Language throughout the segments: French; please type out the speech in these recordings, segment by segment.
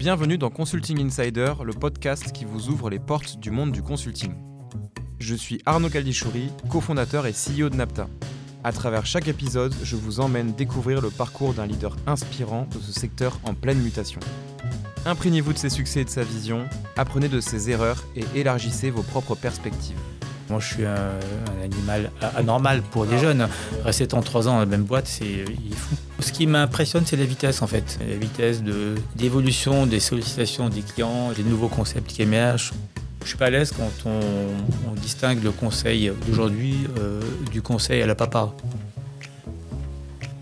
Bienvenue dans Consulting Insider, le podcast qui vous ouvre les portes du monde du consulting. Je suis Arnaud Caldichouri, cofondateur et CEO de Napta. À travers chaque épisode, je vous emmène découvrir le parcours d'un leader inspirant de ce secteur en pleine mutation. Imprégnez-vous de ses succès et de sa vision, apprenez de ses erreurs et élargissez vos propres perspectives. Moi, je suis un, animal anormal pour des jeunes. Rester tant trois ans dans la même boîte, c'est fou. Ce qui m'impressionne, c'est la vitesse, en fait. La vitesse d'évolution des sollicitations des clients, des nouveaux concepts qui émergent. Je suis pas à l'aise quand on, distingue le conseil d'aujourd'hui euh, du conseil à la papa.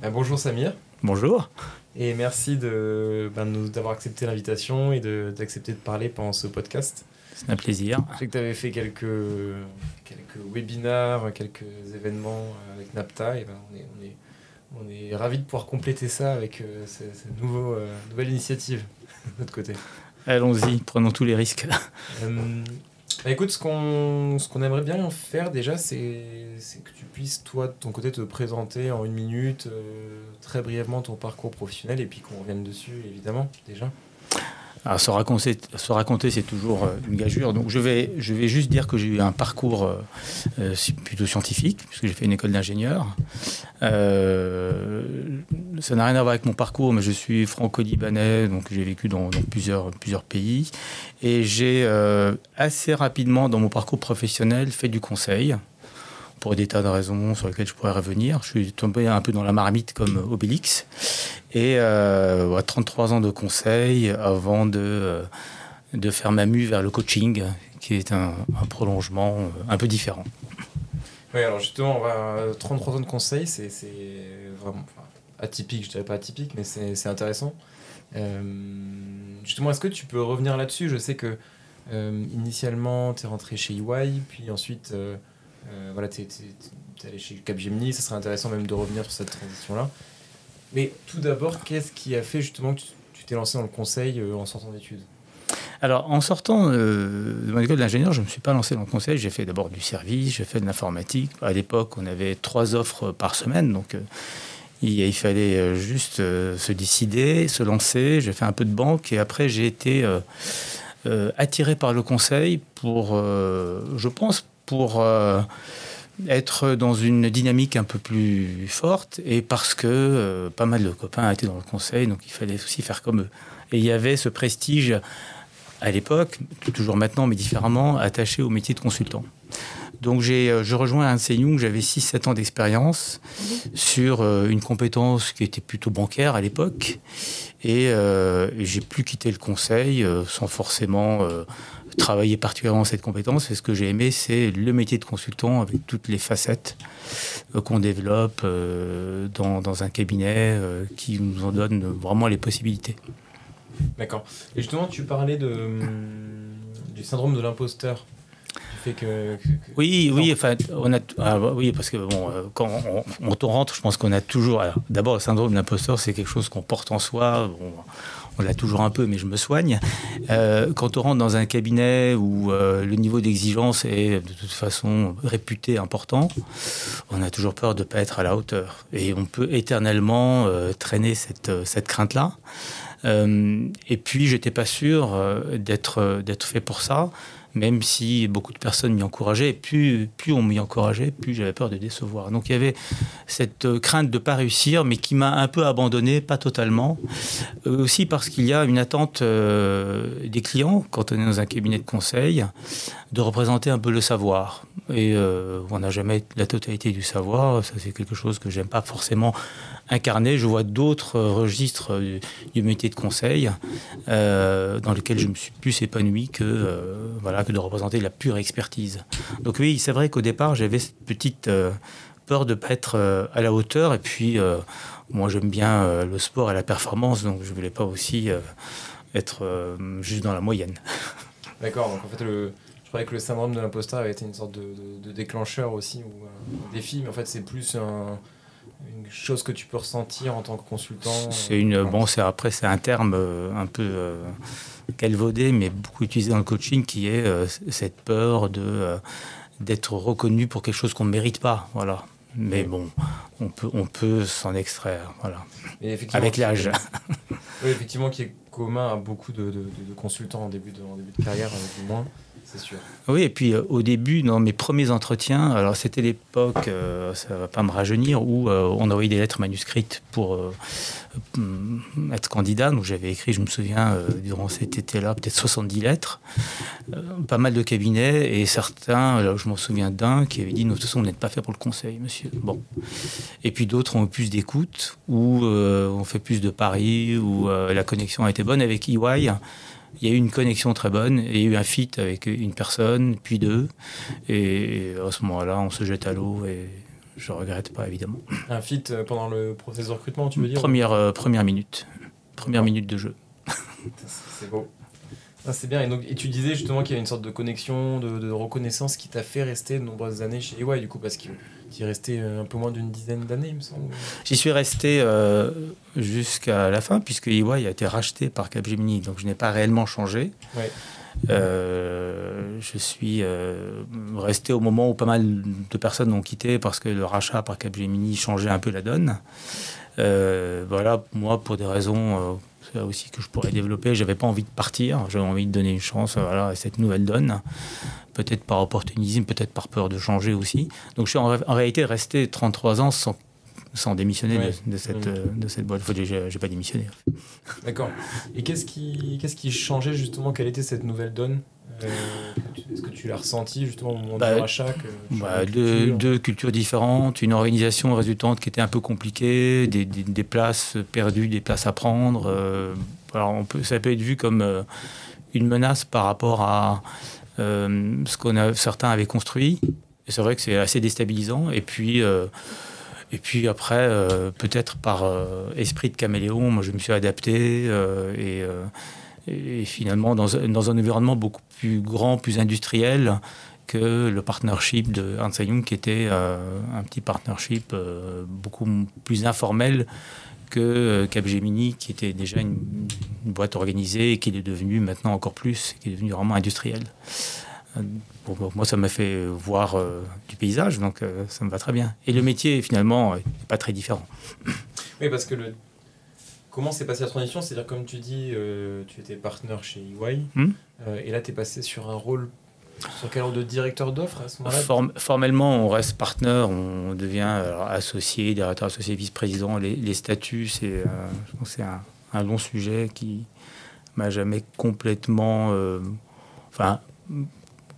Euh, bonjour Samir. Bonjour. Et merci ben, d'avoir accepté l'invitation et d'accepter de, de, parler pendant ce podcast. C'est un plaisir. Je sais que tu avais fait quelques, quelques webinars, quelques événements avec NAPTA. Et ben, on, est, on, est, on est ravis de pouvoir compléter ça avec euh, cette, nouveau, euh, nouvelle initiative de notre côté. Allons-y, prenons tous les risques. Euh, bah, écoute, ce qu'on qu'on aimerait bien faire déjà, c'est que tu puisses, toi, de ton côté, te présenter en une minute, très brièvement, ton parcours professionnel, et puis qu'on revienne dessus, évidemment, déjà. Alors, se raconter, se raconter c'est toujours euh, une gageure. Donc, je vais, je vais juste dire que j'ai eu un parcours euh, euh, plutôt scientifique, puisque j'ai fait une école d'ingénieur. ça n'a rien à voir avec mon parcours, mais je suis franco-libanais, donc j'ai vécu dans, plusieurs pays. Et j'ai assez rapidement, dans mon parcours professionnel, fait du conseil pour des tas de raisons sur lesquelles je pourrais revenir. Je suis tombé un peu dans la marmite comme Obélix. Et euh, 33 ans de conseil avant de, euh, de faire ma mue vers le coaching, qui est un, prolongement euh, un peu différent. Oui, alors justement, on va, 33 ans de conseil, c'est vraiment atypique, je dirais pas atypique, mais c'est intéressant. Euh, justement, est-ce que tu peux revenir là-dessus? Je sais que initialement, tu es rentré chez EY, puis ensuite euh, voilà, tu es, allé chez Capgemini, ça serait intéressant même de revenir sur cette transition-là. Mais tout d'abord, qu'est-ce qui a fait justement que tu t'es lancé dans le conseil euh, en sortant d'études? Alors, en sortant euh, de mon école d'ingénieur, je ne me suis pas lancé dans le conseil. J'ai fait d'abord du service, j'ai fait de l'informatique. À l'époque, on avait trois offres par semaine, donc il, fallait juste se décider, se lancer. J'ai fait un peu de banque et après, j'ai été attiré par le conseil pour, je pense, pour euh, être dans une dynamique un peu plus forte et parce que euh, pas mal de copains étaient dans le conseil, donc il fallait aussi faire comme eux. Et il y avait ce prestige à l'époque, toujours maintenant, mais différemment, attaché au métier de consultant. Donc j'ai, euh, je rejoins un Young, j'avais 6-7 ans d'expérience sur une compétence qui était plutôt bancaire à l'époque. Et, j'ai pu quitter le conseil sans forcément travailler particulièrement cette compétence. Et ce que j'ai aimé, c'est le métier de consultant avec toutes les facettes euh, qu'on développe euh, dans, dans, un cabinet euh, qui nous en donne vraiment les possibilités. D'accord. Et justement, tu parlais de, du syndrome de l'imposteur. Que, que, oui, oui, enfin, on a, ah, oui, parce que bon, quand on, on rentre, je pense qu'on a toujours. D'abord, le syndrome de l'imposteur, c'est quelque chose qu'on porte en soi. Bon, on l'a toujours un peu, mais je me soigne. Euh, quand on rentre dans un cabinet où euh, le niveau d'exigence est de toute façon réputé important, on a toujours peur de ne pas être à la hauteur. Et on peut éternellement euh, traîner cette, cette crainte-là. et puis, j'étais pas sûr d'être d'être fait pour ça même si beaucoup de personnes m'y encourageaient, plus, plus on m'y encourageait, plus j'avais peur de décevoir. Donc il y avait cette euh, crainte de ne pas réussir, mais qui m'a un peu abandonné, pas totalement. Euh, aussi parce qu'il y a une attente euh, des clients, quand on est dans un cabinet de conseil, de représenter un peu le savoir. Et on n'a jamais la totalité du savoir, ça c'est quelque chose que j'aime pas forcément incarné. Je vois d'autres registres du, métier de conseil euh, dans lesquels je me suis plus épanoui que, euh, voilà, que de représenter la pure expertise. Donc oui, c'est vrai qu'au départ, j'avais cette petite euh, peur de ne pas être à la hauteur. Et puis, moi, j'aime bien le sport et la performance, donc je ne voulais pas aussi être juste dans la moyenne. D'accord, donc en fait, je croyais que le syndrome de l'imposteur avait été une sorte de déclencheur aussi, ou un défi, mais en fait, c'est plus un une chose que tu peux ressentir en tant que consultant C'est une bon, c'est après c'est un terme euh, un peu euh, calvaudé, mais beaucoup utilisé dans le coaching, qui est euh, cette peur de d'être reconnu pour quelque chose qu'on ne mérite pas, voilà. Mais bon, on peut on peut s'en extraire, voilà. Avec l'âge. oui, effectivement, qui est commun à beaucoup de, consultants en début de, en début de carrière, du moins Oui, et puis euh, au début, dans mes premiers entretiens, alors c'était l'époque, ça euh, ça va pas me rajeunir, où euh, on envoyait des lettres manuscrites pour être candidat. Donc j'avais écrit, je me souviens, durant cet été-là, peut-être 70 lettres, pas mal de cabinets, et certains, je m'en souviens d'un qui avait dit, de toute façon, vous n'êtes pas fait pour le conseil, monsieur. Bon. Et puis d'autres ont eu plus d'écoute, ou on fait plus de paris, où la connexion a été bonne avec EY il y a eu une connexion très bonne, il y a eu un fit avec une personne, puis deux, et à ce moment-là, on se jette à l'eau et je regrette pas évidemment. Un fit euh, pendant le processus de recrutement, tu veux dire Première, euh, première minute, première minute de jeu. C'est beau. Ah, c'est bien. Et, donc, et tu disais justement qu'il y a une sorte de connexion, de, reconnaissance qui t'a fait rester de nombreuses années chez EY, du coup, parce que tu es resté euh, un peu moins d'une dizaine d'années, il me semble. J'y suis resté euh, jusqu'à la fin, puisque EY a été racheté par Capgemini, donc je n'ai pas réellement changé. Euh, je suis resté au moment où pas mal de personnes ont quitté parce que le rachat par Capgemini changeait un peu la donne. voilà, moi, pour des raisons aussi que je pourrais développer. J'avais pas envie de partir, j'avais envie de donner une chance voilà, à cette nouvelle donne. Peut-être par opportunisme, peut-être par peur de changer aussi. Donc je suis en, réalité resté 33 ans sans, sans démissionner de, cette, de cette boîte. J'ai, j'ai pas démissionné. D'accord. Et qu'est-ce qui, qu'est-ce qui changeait justement Quelle était cette nouvelle donne euh, est-ce que tu l'as ressenti justement au moment bah, du rachat bah, deux, cultures différentes, une organisation résultante qui était un peu compliquée, des, des, places perdues, des places à prendre. Euh, alors on peut, ça peut être vu comme euh, une menace par rapport à ce a, certains avaient construit. Et c'est vrai que c'est assez déstabilisant. Et puis. Et puis après, peut-être par esprit de caméléon, moi je me suis adapté et, et finalement dans, un environnement beaucoup plus grand, plus industriel que le partnership de Young, qui était euh, un petit partnership euh, beaucoup plus informel que euh, Capgemini, qui était déjà une, boîte organisée et qui est devenue maintenant encore plus, qui est devenue vraiment industrielle. Moi, ça m'a fait voir du paysage, donc ça me va très bien. Et le métier, finalement, n'est pas très différent. Oui, parce que le Comment s'est passée la transition? C'est-à-dire, comme tu dis, euh, tu étais partenaire chez EY, hmm? euh, et là, tu es passé sur un rôle, sur quel rôle de directeur d'offre à ce moment-là? Formellement, on reste partenaire, on devient associé, directeur associé, vice-président. Les, statuts, c'est euh, un, long sujet qui m'a jamais complètement enfin,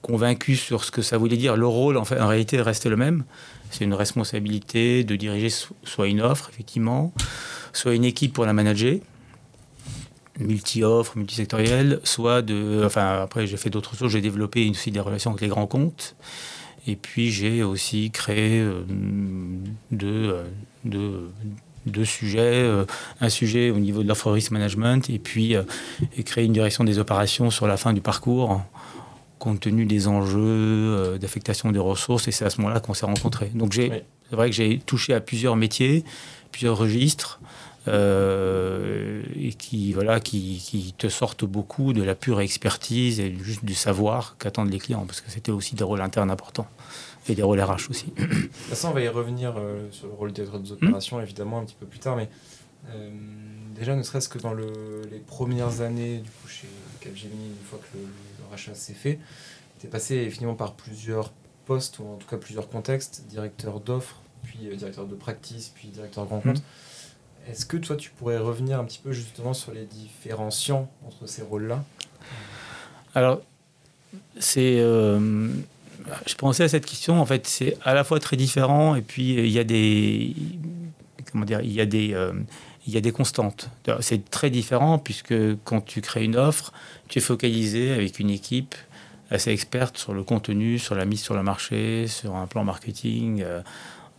convaincu sur ce que ça voulait dire. Le rôle, en, fait, en réalité, reste le même. C'est une responsabilité de diriger soit une offre, effectivement, soit une équipe pour la manager, multi-offre, multisectorielle, soit de. Enfin, après, j'ai fait d'autres choses. J'ai développé aussi des relations avec les grands comptes. Et puis, j'ai aussi créé euh, deux, deux, deux, sujets. Euh, un sujet au niveau de l'offre risk management, et puis euh, et créer une direction des opérations sur la fin du parcours compte tenu des enjeux d'affectation des ressources, et c'est à ce moment-là qu'on s'est rencontrés. Donc c'est vrai que j'ai touché à plusieurs métiers, plusieurs registres, euh, et qui, voilà, qui, qui, te sortent beaucoup de la pure expertise et juste du savoir qu'attendent les clients, parce que c'était aussi des rôles internes importants et des rôles RH aussi. Façon, on va y revenir euh, sur le rôle des opérations, hmm. évidemment, un petit peu plus tard, mais euh, déjà, ne serait-ce que dans le, les premières années du coup, chez Capgemini, une fois que le, rachat s'est fait, tu es passé finalement par plusieurs postes, ou en tout cas plusieurs contextes, directeur d'offres, puis directeur de practice, puis directeur de rencontre. Hmm. Est-ce que toi, tu pourrais revenir un petit peu justement sur les différenciants entre ces rôles-là? Alors, c'est. Euh, je pensais à cette question, en fait, c'est à la fois très différent et puis il y a des. Comment dire Il y a des. Euh, il y a des constantes. C'est très différent puisque quand tu crées une offre, tu es focalisé avec une équipe assez experte sur le contenu, sur la mise sur le marché, sur un plan marketing. Euh,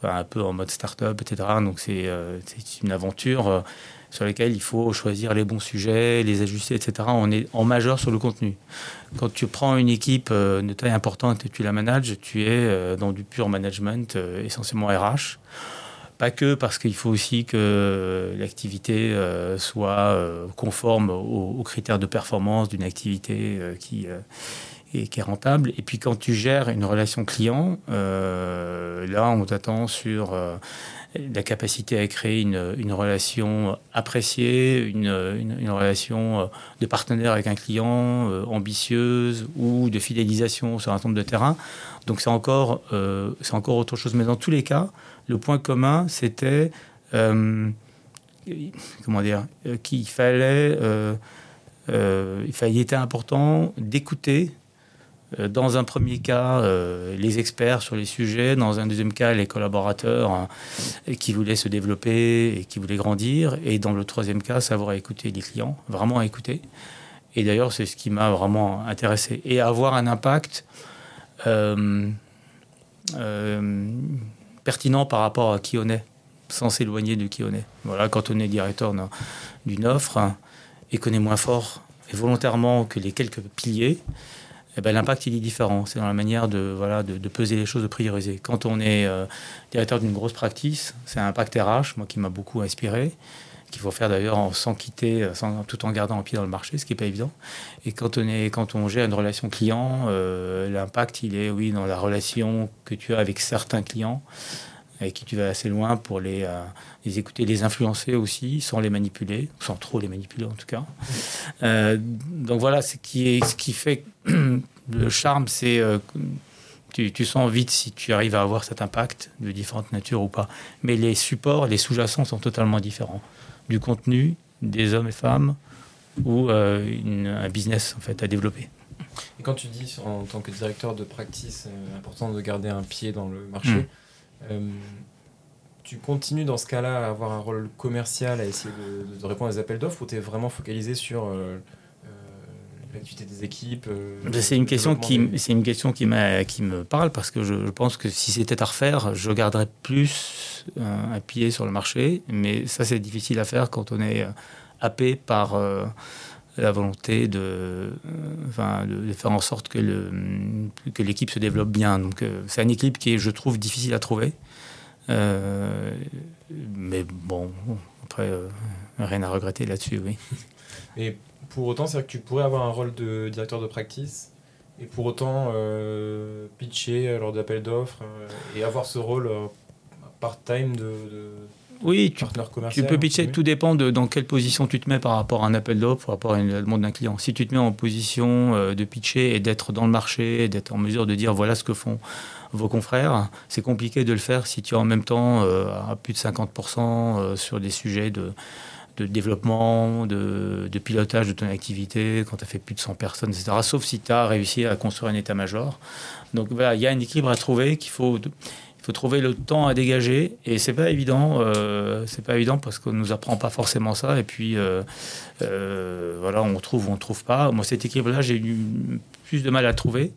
un peu en mode start-up, etc. Donc euh, c'est une aventure euh, sur laquelle il faut choisir les bons sujets, les ajuster, etc. On est en majeur sur le contenu. Quand tu prends une équipe euh, de taille importante et tu la manages, tu es dans du pur management, essentiellement RH. Pas que parce qu'il faut aussi que l'activité soit conforme aux, critères de performance d'une activité qui et qui est rentable. Et puis quand tu gères une relation client, euh, là, on t'attend sur euh, la capacité à créer une, une relation appréciée, une, une, relation de partenaire avec un client ambitieuse ou de fidélisation sur un nombre de terrain. Donc c'est encore, c'est encore autre chose. Mais dans tous les cas, le point commun, c'était comment dire, qu'il fallait, il était important d'écouter euh, dans un premier cas, euh, les experts sur les sujets, dans un deuxième cas, les collaborateurs hein, qui voulaient se développer et qui voulaient grandir, et dans le troisième cas, savoir écouter les clients, vraiment écouter. Et d'ailleurs, c'est ce qui m'a vraiment intéressé. Et avoir un impact euh, pertinent par rapport à qui on est, sans s'éloigner de qui on est. Voilà, quand on est directeur d'une offre hein, et qu'on est moins fort, et volontairement que les quelques piliers, eh ben, l'impact il est différent. C'est dans la manière de, voilà, de, peser les choses, de prioriser. Quand on est euh, directeur d'une grosse practice, c'est un impact RH, moi qui m'a beaucoup inspiré, qu'il faut faire d'ailleurs sans quitter, euh, tout en gardant un pied dans le marché, ce qui n'est pas évident. Et quand on, est, quand on gère une relation client, euh, l'impact il est oui dans la relation que tu as avec certains clients, avec qui tu vas assez loin pour les, les écouter, les influencer aussi, sans les manipuler, sans trop les manipuler en tout cas. donc voilà, ce qui, est, ce qui fait le charme, c'est euh, tu, tu, sens vite si tu arrives à avoir cet impact de différentes natures ou pas. Mais les supports, les sous-jacents sont totalement différents. Du contenu, des hommes et femmes, ou euh, un business en fait à développer. Et quand tu dis en tant que directeur de practice, euh, important de garder un pied dans le marché, hmm. Tu continues dans ce cas-là à avoir un rôle commercial, à essayer de, répondre à des appels d'offres, ou tu es vraiment focalisé sur l'activité des équipes euh, C'est une, question qui, c'est une question qui, qui me parle parce que je, pense que si c'était à refaire, je garderais plus un, pied sur le marché. Mais ça, c'est difficile à faire quand on est euh, happé par euh, la volonté de, enfin, de, faire en sorte que, le, que l'équipe se développe bien. Donc, c'est un équilibre qui est, je trouve, difficile à trouver. mais bon, après, rien à regretter là-dessus, oui. Et pour autant, c'est-à-dire que tu pourrais avoir un rôle de directeur de practice et pour autant euh, pitcher lors d'appels d'offres euh, et avoir ce rôle euh, part-time de, oui, tu, tu, peux pitcher, tout dépend de dans quelle position tu te mets par rapport à un appel d'offres, par rapport à une demande d'un client. Si tu te mets en position de pitcher et d'être dans le marché, d'être en mesure de dire voilà ce que font vos confrères, c'est compliqué de le faire si tu es en même temps à plus de 50% sur des sujets de, de développement, de, pilotage de ton activité, quand tu as fait plus de 100 personnes, etc. Sauf si tu as réussi à construire un état-major. Donc voilà, il y a un équilibre à trouver qu'il faut, il faut trouver le temps à dégager. Et c'est pas évident, euh, c'est pas évident parce qu'on nous apprend pas forcément ça. Et puis euh, euh, voilà, on trouve ou on trouve pas. Moi, cet équilibre-là, j'ai eu plus de mal à trouver.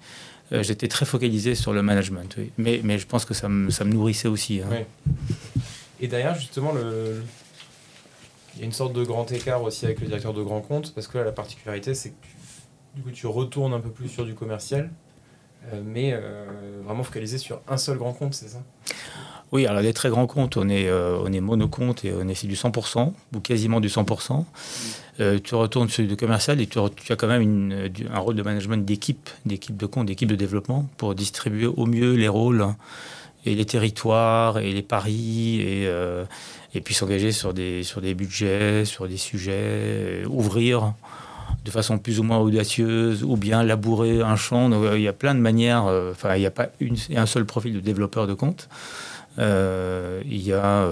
J'étais très focalisé sur le management, mais, mais je pense que ça me, ça me nourrissait aussi. Hein. Et d'ailleurs, justement, le, il y a une sorte de grand écart aussi avec le directeur de grand compte, parce que là, la particularité, c'est que tu, du coup, tu retournes un peu plus sur du commercial, mais euh, vraiment focalisé sur un seul grand compte, c'est ça? Oui, alors les très grands comptes, on est, euh, on est monocompte et on est du 100%, ou quasiment du 100%. tu retournes sur du commercial et tu, as quand même une, un rôle de management d'équipe, d'équipe de compte, d'équipe de développement, pour distribuer au mieux les rôles et les territoires et les paris et, euh, et puis s'engager sur des, sur des budgets, sur des sujets, euh, ouvrir de façon plus ou moins audacieuse ou bien labourer un champ. Donc, euh, il y a plein de manières, enfin il n'y a pas une, un seul profil de développeur de compte. il y a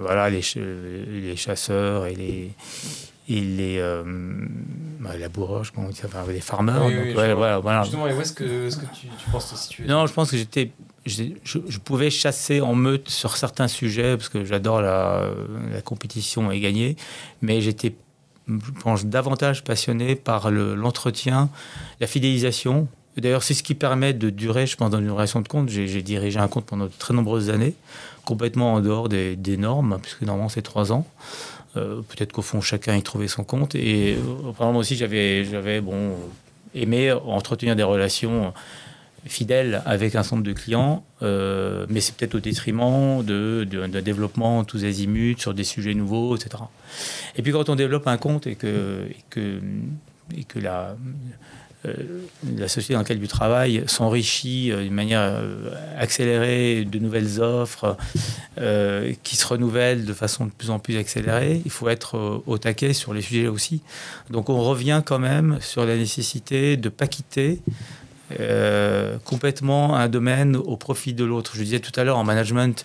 voilà, les, les chasseurs et les, et les euh, bah, laboureurs, comment on les farmers. Justement, et où est-ce que, que tu, tu, penses te situer? Non, je pense que j'étais je, pouvais chasser en meute sur certains sujets parce que j'adore la, compétition et gagner, mais j'étais, je pense, davantage passionné par l'entretien, la fidélisation. D'ailleurs, c'est ce qui permet de durer, je pense, dans une relation de compte. J'ai dirigé un compte pendant de très nombreuses années, complètement en dehors des, normes, puisque normalement c'est trois ans. Euh, peut-être qu'au fond, chacun y trouvait son compte. Et euh, moi aussi, j'avais, j'avais bon, aimé entretenir des relations fidèle avec un centre de clients, euh, mais c'est peut-être au détriment de, de, développement tous azimuts sur des sujets nouveaux, etc. Et puis quand on développe un compte et que, que, que la, la société dans laquelle tu travailles s'enrichit d'une manière accélérée de nouvelles offres qui se renouvellent de façon de plus en plus accélérée. Il faut être au taquet sur les sujets aussi. Donc on revient quand même sur la nécessité de ne pas quitter complètement un domaine au profit de l'autre. Je disais tout à l'heure en management,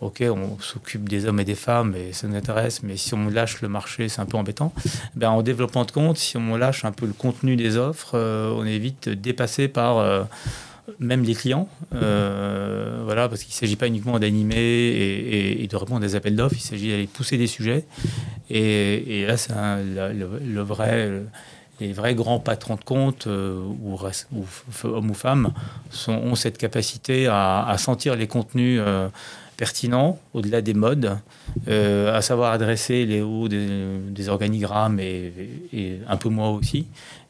ok, on s'occupe des hommes et des femmes et ça nous intéresse, mais si on lâche le marché, c'est un peu embêtant. Ben, en développement de compte, si on lâche un peu le contenu des offres, euh, on est vite dépassé par euh, même les clients. Euh, voilà, parce qu'il ne s'agit pas uniquement d'animer et, de répondre à des appels d'offres, il s'agit d'aller pousser des sujets. Et, là, c'est le, vrai les vrais grands patrons de compte, ou, hommes ou femmes, ont cette capacité à, sentir les contenus pertinent, au-delà des modes, euh, à savoir adresser les hauts des, organigrammes et, un peu moi aussi,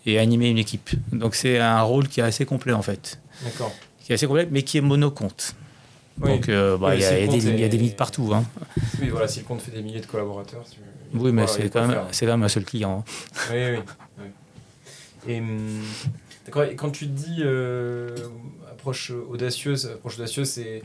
et animer une équipe. Donc c'est un rôle qui est assez complet en fait. D'accord. Qui est assez complet, mais qui est monocompte. Donc euh, bah, il y, a des limites partout. Hein. Oui, voilà, si le compte fait des milliers de collaborateurs. Oui, mais c'est quand, même, quand même un seul client. Hein. Oui, oui. Et, hum, quand tu dis euh, approche audacieuse, approche audacieuse, c'est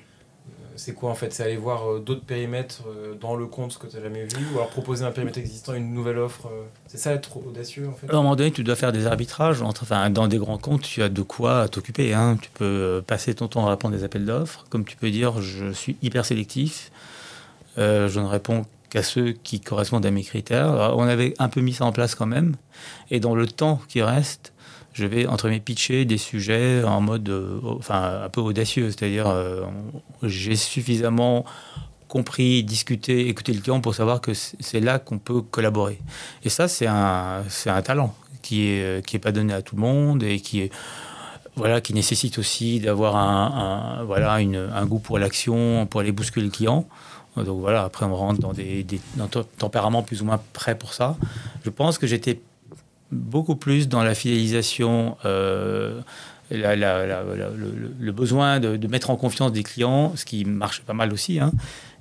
c'est quoi en fait? C'est aller voir euh, d'autres périmètres euh, dans le compte que tu n'as jamais vu ou alors proposer un périmètre existant, une nouvelle offre euh, C'est ça être audacieux en fait? À un moment donné, tu dois faire des arbitrages. Dans des grands comptes, tu as de quoi t'occuper. Hein. Tu peux passer ton temps à répondre des appels d'offres. Comme tu peux dire, je suis hyper sélectif. je ne réponds qu'à ceux qui correspondent à mes critères. on avait un peu mis ça en place quand même. Et dans le temps qui reste, je vais entre mes pitcher des sujets en mode euh, enfin un peu audacieux, c'est-à-dire euh, j'ai suffisamment compris, discuté, écouté le client pour savoir que c'est là qu'on peut collaborer. Et ça, c'est un, c'est un talent qui est, qui est pas donné à tout le monde et qui est, voilà, qui nécessite aussi d'avoir un, voilà, une, un goût pour l'action, pour aller bousculer le client. Donc voilà, après on rentre dans des, tempéraments plus ou moins prêts pour ça. Je pense que j'étais beaucoup plus dans la fidélisation, euh, le, besoin de, mettre en confiance des clients, ce qui marche pas mal aussi, hein.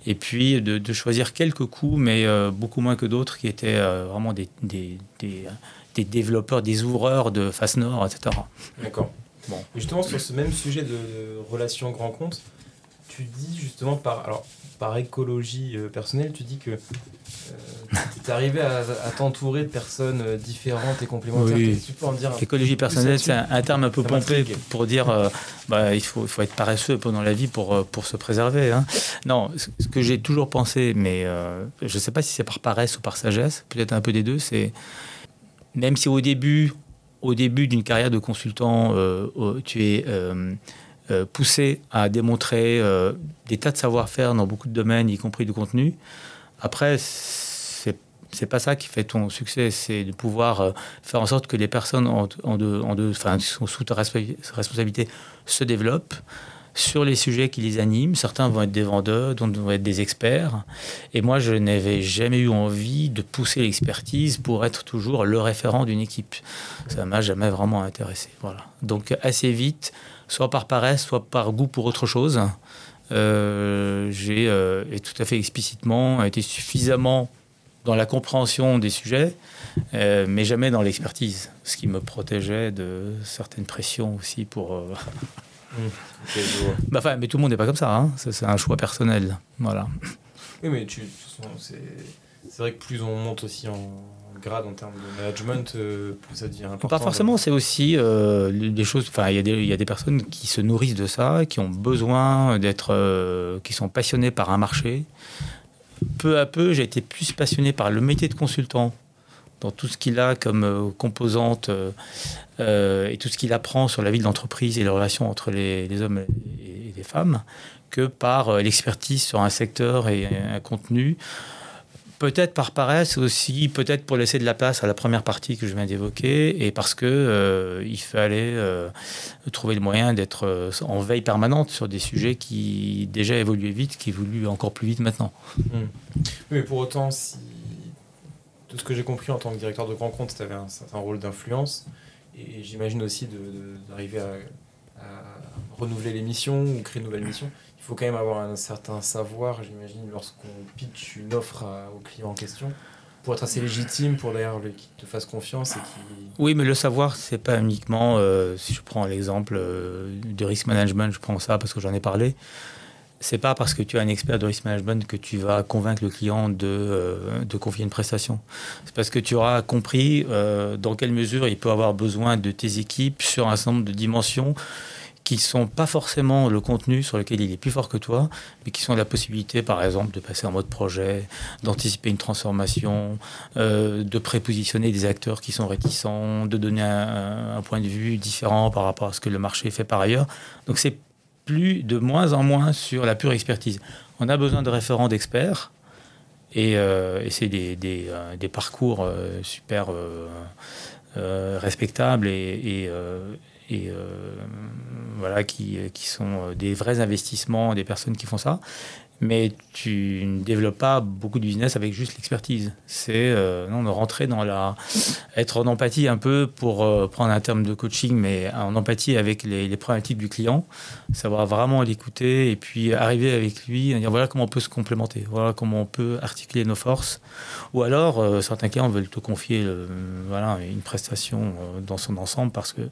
et puis de, choisir quelques coups, mais euh, beaucoup moins que d'autres, qui étaient euh, vraiment des, des, des, développeurs, des ouvreurs de face nord, etc. D'accord. Bon. justement, sur ce même sujet de, relation grand compte, tu dis justement par... Alors, par écologie personnelle, tu dis que euh, tu es arrivé à, t'entourer de personnes euh, différentes et complémentaires. Oui. Tu peux en dire L'écologie personnelle, c'est un, terme un peu pompé pour dire euh, bah, il faut, faut, être paresseux pendant la vie pour, pour se préserver. Hein. Non, ce que j'ai toujours pensé, mais je ne sais pas si c'est par paresse ou par sagesse, peut-être un peu des deux, c'est même si au début, au début d'une carrière de consultant, tu es poussé à démontrer des tas de savoir-faire dans beaucoup de domaines, y compris du contenu. Après, c'est c'est pas ça qui fait ton succès, c'est de pouvoir euh, faire en sorte que les personnes en, en sous ta responsabilité se développent sur les sujets qui les animent. Certains vont être des vendeurs, d'autres vont être des experts. Et moi, je n'avais jamais eu envie de pousser l'expertise pour être toujours le référent d'une équipe. Ça m'a jamais vraiment intéressé. Voilà. Donc assez vite, soit par paresse, soit par goût pour autre chose, euh, j'ai, euh, et tout à fait explicitement, été suffisamment dans la compréhension des sujets, euh, mais jamais dans l'expertise, ce qui me protégeait de certaines pressions aussi pour... Mmh. bah, enfin, mais tout le monde n'est pas comme ça, hein. c'est un choix personnel. Voilà. Oui, mais tu, c'est, c'est vrai que plus on monte aussi en, grade en termes de management, euh, ça devient important. Pas forcément, c'est aussi euh, des choses. Enfin, il y, a des personnes qui se nourrissent de ça, qui ont besoin d'être, euh, qui sont passionnées par un marché. Peu à peu, j'ai été plus passionné par le métier de consultant, dans tout ce qu'il a comme composante et tout ce qu'il apprend sur la vie de l'entreprise et les relations entre les, hommes et les femmes, que par l'expertise sur un secteur et un contenu. Peut-être par paresse aussi, peut-être pour laisser de la place à la première partie que je viens d'évoquer, et parce que euh, il fallait euh, trouver le moyen d'être euh, en veille permanente sur des sujets qui déjà évoluaient vite, qui évoluent encore plus vite maintenant. Hmm. Mais pour autant, si tout ce que j'ai compris en tant que directeur de grand compte, tu avais un certain rôle d'influence, et j'imagine aussi d'arriver à, à, renouveler les missions ou créer de nouvelles missions il faut quand même avoir un certain savoir, j'imagine, lorsqu'on pitch une offre au client en question. pour être assez légitime, pour d'ailleurs qu'il te fasse confiance. Oui, mais le savoir, c'est pas uniquement, euh, si je prends l'exemple euh, du risk management, je prends ça parce que j'en ai parlé, c'est pas parce que tu es un expert de risk management que tu vas convaincre le client de, euh, de confier une prestation. C'est parce que tu auras compris dans quelle mesure il peut avoir besoin de tes équipes sur un certain nombre de dimensions qui ne sont pas forcément le contenu sur lequel il est plus fort que toi, mais qui sont la possibilité, par exemple, de passer en mode projet, d'anticiper une transformation, euh, de prépositionner des acteurs qui sont réticents, de donner un, point de vue différent par rapport à ce que le marché fait par ailleurs. Donc c'est plus de moins en moins sur la pure expertise. On a besoin de référents d'experts, et, euh, c'est des, euh, parcours super respectables et et euh, voilà, qui, qui sont des vrais investissements des personnes qui font ça mais tu ne développes pas beaucoup de business avec juste l'expertise. C'est euh, rentrer dans la. être en empathie un peu pour euh, prendre un terme de coaching, mais en empathie avec les, problématiques du client, savoir vraiment l'écouter et puis arriver avec lui et dire voilà comment on peut se complémenter, voilà comment on peut articuler nos forces. Ou alors, euh, certains clients veulent te confier voilà, une prestation dans son ensemble parce que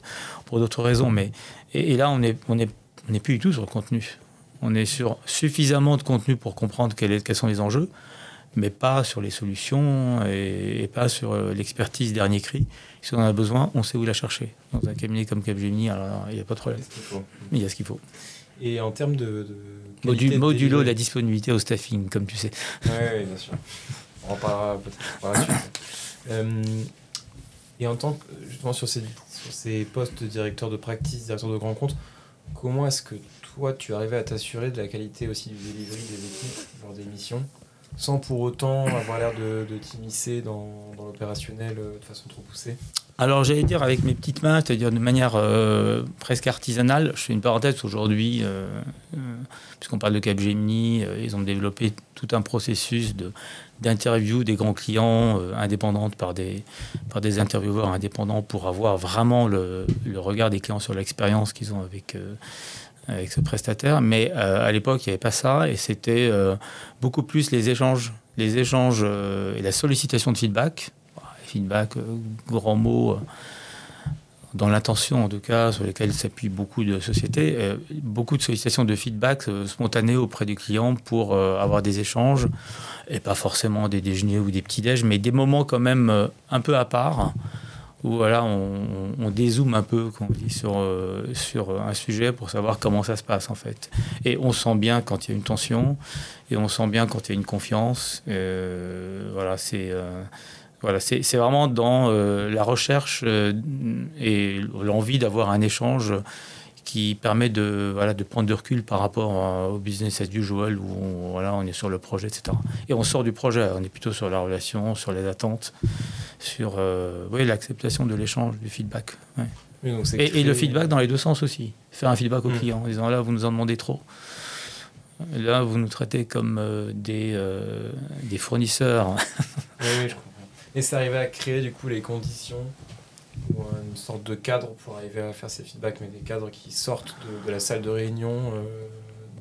pour d'autres raisons. Mais, et, là, on n'est on est, on plus du tout sur le contenu. On est sur suffisamment de contenu pour comprendre quels sont les enjeux, mais pas sur les solutions et, pas sur euh, l'expertise dernier cri. Si on en a besoin, on sait où la chercher. Dans un cabinet comme Capgemini, alors il n'y a pas de problème. Il y a ce qu'il faut. Et en termes de. modulo la disponibilité au staffing, comme tu sais. Oui, bien sûr. On en parlera peut-être par la suite. Euh, et en tant que, justement, sur ces, sur ces postes de directeur de practice, directeur de grand compte, comment est-ce que toi, tu arrivais à t'assurer de la qualité aussi du delivery des équipes lors des missions, sans pour autant avoir l'air de, de t'immiscer dans, dans l'opérationnel euh, de façon trop poussée? Alors j'allais dire avec mes petites mains, c'est-à-dire de manière euh, presque artisanale. Je fais une parenthèse aujourd'hui, euh, puisqu'on parle de Capgemini, ils ont développé tout un processus de, d'interview des grands clients indépendants par des, par des intervieweurs indépendants pour avoir vraiment le, le regard des clients sur l'expérience qu'ils ont avec avec ce prestataire. Mais euh, à l'époque, il n'y avait pas ça et c'était euh, beaucoup plus les échanges, les échanges euh, et la sollicitation de feedback. Feedback, grand mot, dans l'intention en tout cas, sur lesquels s'appuient beaucoup de sociétés. beaucoup de sollicitations de feedback spontanées auprès du client pour avoir des échanges et pas forcément des déjeuners ou des petits déj, mais des moments quand même un peu à part où voilà, on, on, dézoome un peu dit, sur, euh, sur un sujet pour savoir comment ça se passe en fait. Et on sent bien quand il y a une tension, et on sent bien quand il y a une confiance. Euh, voilà, c'est euh, voilà, c'est vraiment dans la recherche et l'envie d'avoir un échange qui permet de, voilà, de prendre du recul par rapport au business as usual où on, voilà, on est sur le projet, etc. Et on sort du projet, on est plutôt sur la relation, sur les attentes, sur euh, oui, l'acceptation de l'échange, du feedback. et, le feedback dans les deux sens aussi. Faire un feedback au hmm. client en disant là, vous nous en demandez trop. Là, vous nous traitez comme euh, des, euh, des fournisseurs. oui, je comprends. Et c'est arrivé à créer du coup les conditions ou une sorte de cadre pour arriver à faire ces feedbacks, mais des cadres qui sortent de, la salle de réunion euh,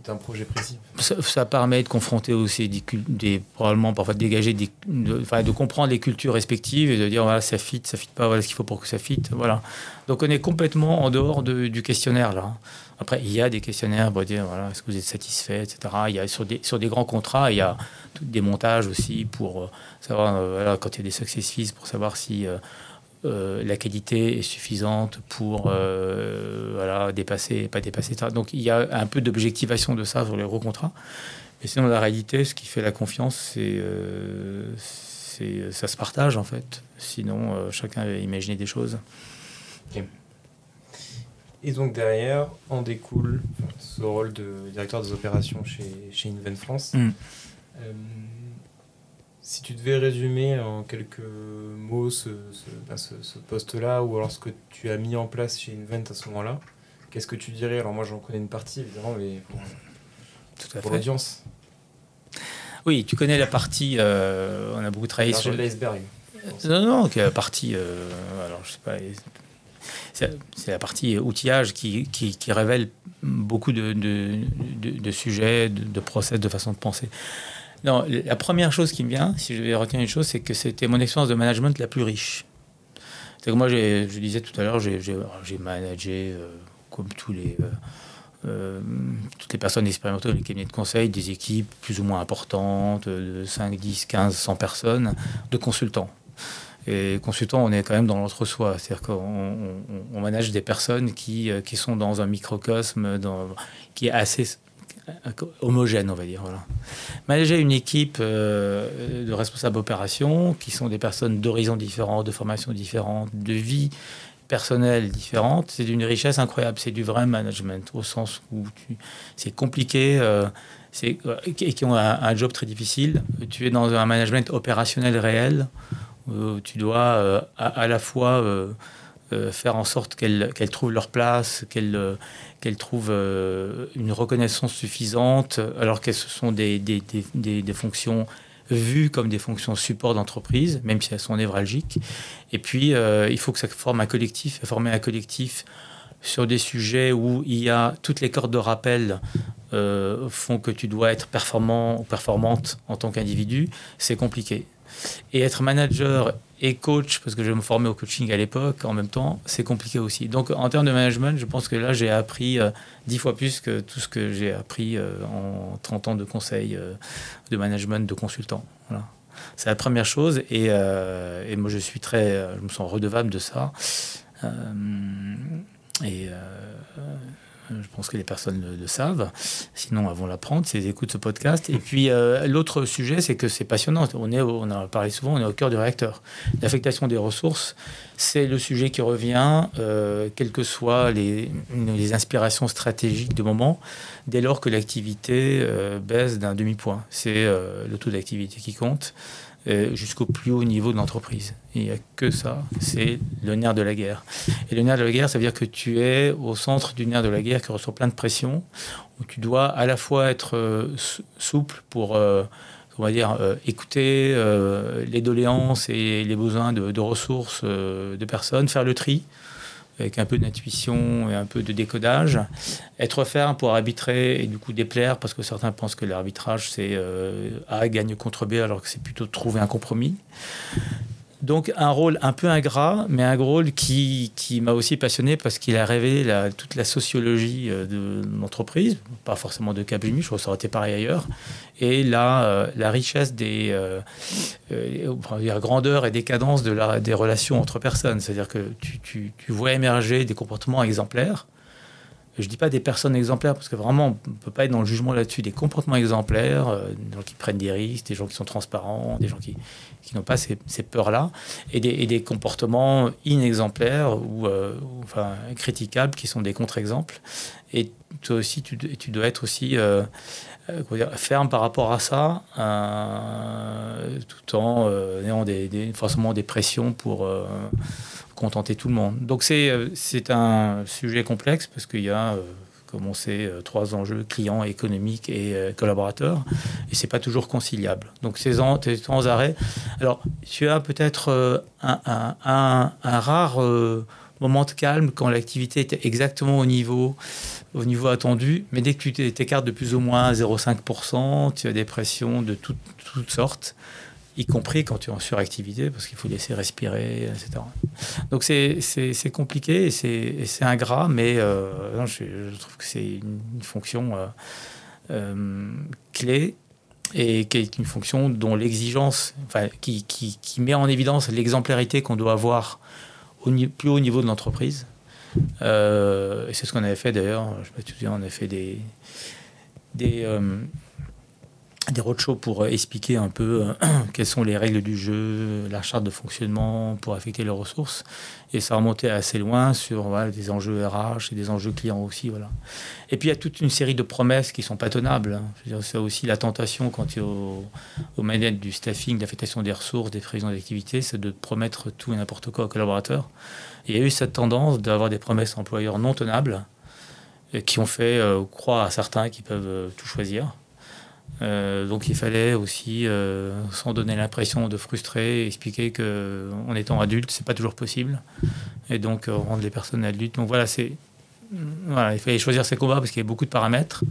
d'un projet précis. Ça, permet de confronter aussi des, des probablement parfois de dégager des, de, de comprendre les cultures respectives et de dire voilà ça fit, ça fit pas, voilà ce qu'il faut pour que ça fit, voilà. Donc on est complètement en dehors du questionnaire là. Après il y a des questionnaires voilà est-ce que vous êtes satisfait, etc. Il y a sur des sur des grands contrats il y a des montages aussi pour euh, savoir euh, voilà, quand il y a des success pour savoir si la qualité est suffisante pour euh, voilà, dépasser, pas dépasser. Donc il y a un peu d'objectivation de ça sur les gros contrats. Mais sinon, la réalité, ce qui fait la confiance, c'est euh, ça se partage en fait. Sinon, chacun va imaginer des choses. Et donc derrière, on découle ce rôle de directeur des opérations chez, chez Invent France. Mm. Si tu devais résumer en quelques mots ben, ce, ce, poste-là, ou alors ce que tu as mis en place chez Invent à ce moment-là, qu'est-ce que tu dirais? Alors moi j'en connais une partie évidemment, mais pour, l'audience. Oui, tu connais la partie, euh, on a beaucoup travaillé sur... l'iceberg. Non, non, la partie, euh, alors je sais pas, c'est la partie outillage qui, qui, révèle beaucoup de, de, de, de sujets, de, process, de façon de penser. Non, la première chose qui me vient, si je vais retenir une chose, c'est que c'était mon expérience de management la plus riche. C'est que moi, je disais tout à l'heure, j'ai managé, euh, comme tous les, euh, euh, toutes les personnes expérimentées dans les cabinets de conseil, des équipes plus ou moins importantes, de 5, 10, 15, 100 personnes, de consultants. Et consultants, on est quand même dans l'entre-soi. C'est-à-dire qu'on on, manage des personnes qui, qui sont dans un microcosme dans, qui est assez homogène, on va dire. Voilà. Manager une équipe euh, de responsables opérations qui sont des personnes d'horizons différents, de formations différentes, de vie personnelle différente, c'est d'une richesse incroyable. C'est du vrai management au sens où c'est compliqué. Euh, c'est, euh, et qui ont un, job très difficile. Tu es dans un management opérationnel réel. Où tu dois à, la fois faire en sorte qu'elles, trouvent leur place, qu'elles qu'elles trouvent euh, une reconnaissance suffisante, alors qu'elles sont des, fonctions vues comme des fonctions support d'entreprise, même si elles sont névralgiques. Et puis, euh, il faut que ça forme un collectif. Former un collectif sur des sujets où il y a toutes les cordes de rappel euh, font que tu dois être performant ou performante en tant qu'individu, c'est compliqué. Et être manager et coach, parce que je me formais au coaching à l'époque, en même temps, c'est compliqué aussi. Donc en termes de management, je pense que là, j'ai appris euh, dix fois plus que tout ce que j'ai appris euh, en 30 ans de conseil, euh, de management, de consultant. Voilà. C'est la première chose, et, et, moi je suis très, je me sens redevable de ça. et je pense que les personnes le, savent. Sinon, elles vont l'apprendre si elles écoutent ce podcast. Et puis, euh, l'autre sujet, c'est que c'est passionnant. On, est, on en a parlé souvent, on est au cœur du réacteur. L'affectation des ressources, c'est le sujet qui revient, euh, quelles que soient les, inspirations stratégiques du moment, dès lors que l'activité euh, baisse d'un demi-point. C'est le taux d'activité qui compte. Euh, jusqu'au plus haut niveau de l'entreprise. Il n'y a que ça, c'est le nerf de la guerre. Et le nerf de la guerre, ça veut dire que tu es au centre du nerf de la guerre qui reçoit plein de pression, où tu dois à la fois être euh, souple pour euh, dire, écouter les doléances et les besoins de ressources de personnes, faire le tri, avec un peu d'intuition et un peu de décodage. Être ferme pour arbitrer et du coup déplaire, parce que certains pensent que l'arbitrage, c'est euh, A gagne contre B, alors que c'est plutôt trouver un compromis. Donc un rôle un peu ingrat, mais un rôle qui, m'a aussi passionné parce qu'il a révélé la, toute la sociologie euh, de l'entreprise, pas forcément de Capgemini, je crois que ça aurait été pareil ailleurs, et la, euh, la richesse des euh, euh, grandeur et décadence de la, des relations entre personnes. C'est-à-dire que tu, vois émerger des comportements exemplaires je ne dis pas des personnes exemplaires, parce que vraiment, on ne peut pas être dans le jugement là-dessus. Des comportements exemplaires, des gens qui prennent des risques, des gens qui sont transparents, des gens qui, qui n'ont pas ces, peurs-là, et des, comportements inexemplaires ou, euh, enfin, critiquables, qui sont des contre-exemples. Et toi aussi, tu, dois être aussi euh, ferme par rapport à ça, tout en ayant des, forcément des pressions pour contenter tout le monde. Donc c'est, euh, un sujet complexe parce qu'il y a, euh, comme on sait, euh, trois enjeux clients, économiques et collaborateurs, et c'est pas toujours conciliable. Donc c'est sans arrêt. Alors tu as peut-être un, un, rare moment de calme quand l'activité était exactement au niveau, au niveau attendu, mais dès que tu t'écartes de plus ou moins 0,5%, tu as des pressions de toutes sortes y compris quand tu es en suractivité, parce qu'il faut laisser respirer, etc. Donc c'est compliqué et c'est ingrat, mais euh, je, trouve que c'est une, fonction euh, euh, clé et qui est une fonction dont l'exigence, enfin, qui, qui, met en évidence l'exemplarité qu'on doit avoir au plus haut niveau de l'entreprise. et c'est ce qu'on avait fait d'ailleurs, je pas si on a fait des, des roadshows pour euh, expliquer un peu euh, quelles sont les règles du jeu, la charte de fonctionnement pour affecter les ressources. Et ça remontait assez loin sur des enjeux RH et des enjeux clients aussi. Voilà. Et puis il y a toute une série de promesses qui sont pas tenables. Hein. C'est aussi la tentation quand tu es au, au manette du staffing, d'affectation des ressources, des prévisions d'activité, c'est de promettre tout et n'importe quoi aux collaborateurs. il y a eu cette tendance d'avoir des promesses employeurs non tenables qui ont fait euh, croire à certains qui peuvent tout choisir. Euh, donc il fallait aussi, euh, sans donner l'impression de frustrer, expliquer que en étant adulte, c'est pas toujours possible, et donc euh, rendre les personnes adultes. Donc voilà, c'est il fallait choisir ses combats parce qu'il y avait beaucoup de paramètres.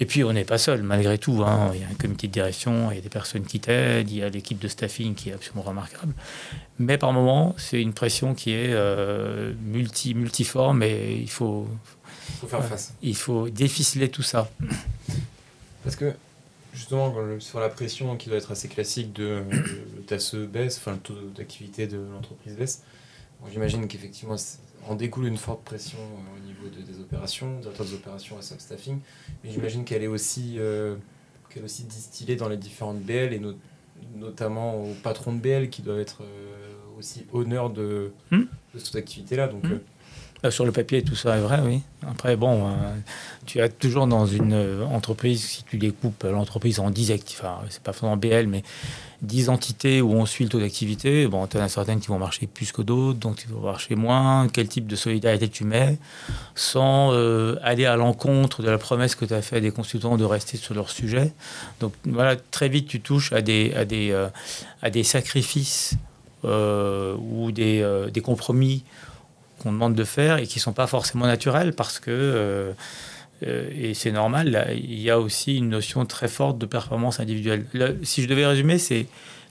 Et puis, on n'est pas seul, malgré tout. Hein. Il y a un comité de direction, il y a des personnes qui t'aident, il y a l'équipe de staffing qui est absolument remarquable. Mais par moment, c'est une pression qui est euh, multi, multiforme et il faut, faut faire face. Il faut déficeler tout ça. Parce que, justement, sur la pression qui doit être assez classique de le TASE baisse, enfin le taux d'activité de l'entreprise baisse, j'imagine qu'effectivement, en découle une forte pression euh, au niveau des opérations, des opérations et substaffing, mais j'imagine qu'elle est aussi euh, qu'elle aussi distillée dans les différentes BL et notamment aux patrons de BL qui doivent être euh, aussi honneur de, hmm. de cette activité-là. Donc, hmm. Euh, sur le papier, tout ça est vrai, oui. Après, bon, euh, tu as toujours dans une euh, entreprise, si tu découpes l'entreprise en 10 actifs, enfin, c'est pas forcément BL, mais 10 entités où on suit le taux d'activité, bon, tu en as certaines qui vont marcher plus que d'autres, donc qui vont marcher moins. Quel type de solidarité tu mets sans aller à l'encontre de la promesse que tu as fait des consultants de rester sur leur sujet. Donc voilà, très vite, tu touches à des, à à sacrifices ou des compromis qu'on demande de faire et qui ne sont pas forcément naturels parce que, euh, euh, et c'est normal, il y a aussi une notion très forte de performance individuelle. si je devais résumer, c'est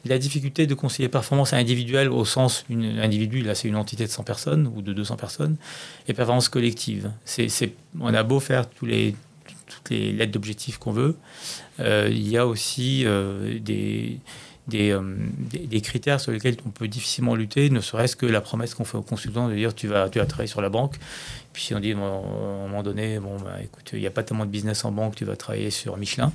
la difficulté de concilier performance individuelle au sens, une individu, là c'est une entité de 100 personnes ou de 200 personnes, et performance collective. C'est, on a beau faire tous les, toutes les lettres d'objectifs qu'on veut, euh, il y a aussi des euh, des, des, critères sur lesquels on peut difficilement lutter, ne serait-ce que la promesse qu'on fait aux consultants de dire tu vas, tu vas travailler sur la banque. Puis si on dit à un moment donné, bon, bah, écoute, il n'y a pas tellement de business en banque, tu vas travailler sur Michelin.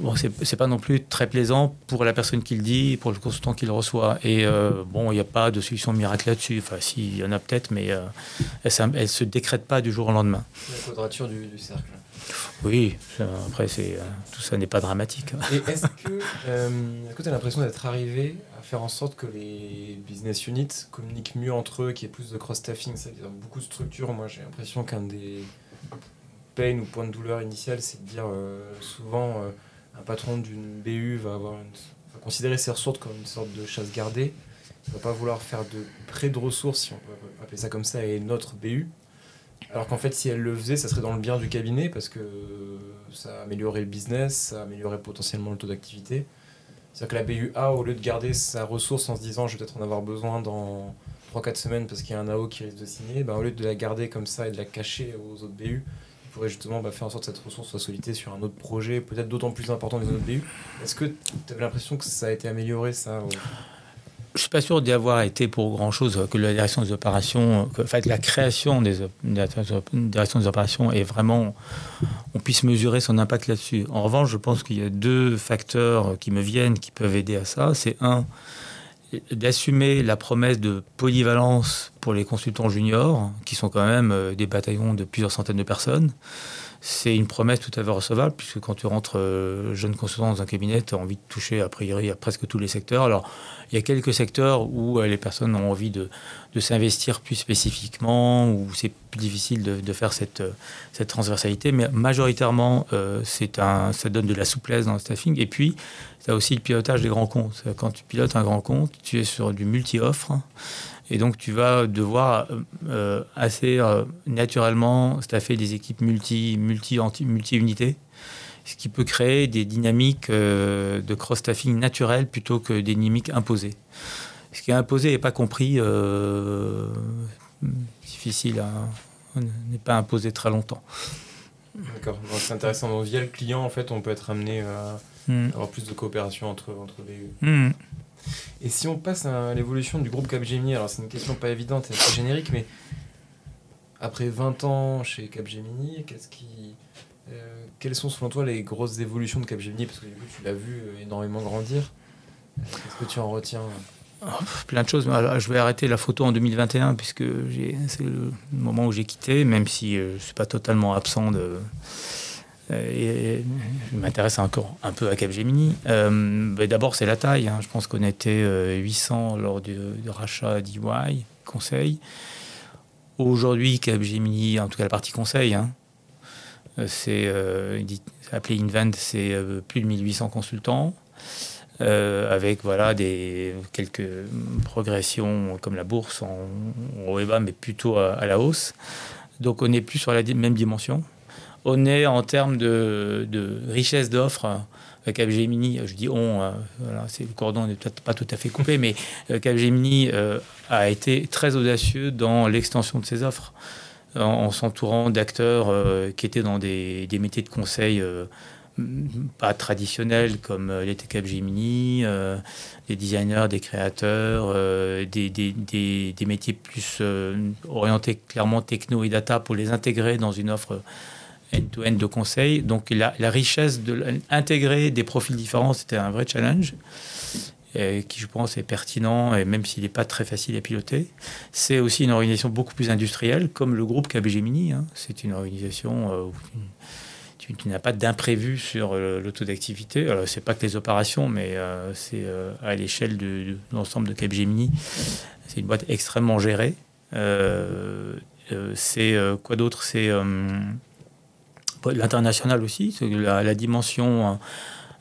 Bon, c'est pas non plus très plaisant pour la personne qui le dit, pour le consultant qui le reçoit. Et euh, bon, il n'y a pas de solution miracle là-dessus. Enfin, si, il y en a peut-être, mais euh, elle ne se décrète pas du jour au lendemain. La quadrature du cercle. Oui, après, c'est, euh, tout ça n'est pas dramatique. Et est-ce que euh, tu as l'impression d'être arrivé à faire en sorte que les business units communiquent mieux entre eux, qu'il y ait plus de cross-staffing? C'est-à-dire beaucoup de structures. Moi, j'ai l'impression qu'un des pains ou points de douleur initial, c'est de dire euh, souvent un patron d'une BU va, va considérer ses ressources comme une sorte de chasse gardée. Il ne va pas vouloir faire de prêt de ressources, si on peut appeler ça comme ça, et notre BU. Alors qu'en fait, si elle le faisait, ça serait dans le bien du cabinet parce que ça améliorerait le business, ça améliorerait potentiellement le taux d'activité. C'est-à-dire que la BUA, au lieu de garder sa ressource en se disant je vais peut-être en avoir besoin dans 3-4 semaines parce qu'il y a un AO qui risque de signer, bah, au lieu de la garder comme ça et de la cacher aux autres BU, il pourrait justement bah, faire en sorte que cette ressource soit sollicitée sur un autre projet, peut-être d'autant plus important que les autres BU. Est-ce que tu avais l'impression que ça a été amélioré ça je suis pas sûr d'y avoir été pour grand chose que la direction des opérations, que, fait, la création des, direction des opérations est vraiment, on puisse mesurer son impact là-dessus. En revanche, je pense qu'il y a deux facteurs qui me viennent qui peuvent aider à ça. C'est un, d'assumer la promesse de polyvalence pour les consultants juniors, qui sont quand même euh, des bataillons de plusieurs centaines de personnes c'est une promesse tout à fait recevable, puisque quand tu rentres euh, jeune consultant dans un cabinet, tu as envie de toucher a priori à presque tous les secteurs. Alors, il y a quelques secteurs où euh, les personnes ont envie de, s'investir plus spécifiquement, où c'est plus difficile de, faire cette, cette transversalité, mais majoritairement, euh, un, ça donne de la souplesse dans le staffing. Et puis, tu as aussi le pilotage des grands comptes. Quand tu pilotes un grand compte, tu es sur du multi-offre. Et donc, tu vas devoir euh, assez euh, naturellement staffer des équipes multi, multi, multi unités, ce qui peut créer des dynamiques euh, de cross-staffing naturelles plutôt que des dynamiques imposées. Ce qui est imposé n'est pas compris, difficile à. n'est pas imposé très longtemps. D'accord, c'est intéressant. Donc, via le client, en fait, on peut être amené à hmm. avoir plus de coopération entre, entre les. Et si on passe à l'évolution du groupe Capgemini, alors c'est une question pas évidente et assez générique, mais après 20 ans chez Capgemini, qu'est-ce qui, euh, quelles sont selon toi les grosses évolutions de Capgemini? Parce que du coup, tu l'as vu euh, énormément grandir. Euh, qu'est-ce que tu en retiens oh, Plein de choses. Je vais arrêter la photo en 2021 puisque c'est le moment où j'ai quitté, même si je ne suis pas totalement absent de, euh, et, je m'intéresse encore un peu à Capgemini. Euh, D'abord, c'est la taille. Hein. Je pense qu'on était 800 euh, lors du, rachat d'EY, conseil. Aujourd'hui, Capgemini, en tout cas la partie conseil, hein, c'est euh, appelé Invent, c'est plus de 1800 consultants. avec voilà des quelques progressions comme la bourse en, en haut et bas, mais plutôt à, à la hausse. Donc on n'est plus sur la même dimension. On est en termes de, de richesse d'offres. Capgemini, je dis on, euh, voilà, c'est, le cordon n'est peut-être pas tout à fait coupé, mais euh, Capgemini euh, a été très audacieux dans l'extension de ses offres, en, s'entourant d'acteurs qui étaient dans des, des, métiers de conseil pas traditionnels comme l'était Capgemini, des designers, des créateurs, des, des, des, métiers plus orientés clairement techno et data pour les intégrer dans une offre end-to-end de conseil. Donc la, richesse de intégrer des profils différents, c'était un vrai challenge. qui je pense est pertinent, et même s'il n'est pas très facile à piloter. C'est aussi une organisation beaucoup plus industrielle, comme le groupe KBG Hein. C'est une organisation euh, où tu, n'as pas d'imprévu sur euh, le taux d'activité. C'est pas que les opérations, mais euh, c'est à l'échelle de, l'ensemble de Capgemini. C'est une boîte extrêmement gérée. c'est quoi d'autre? C'est l'international aussi, la, la, dimension euh,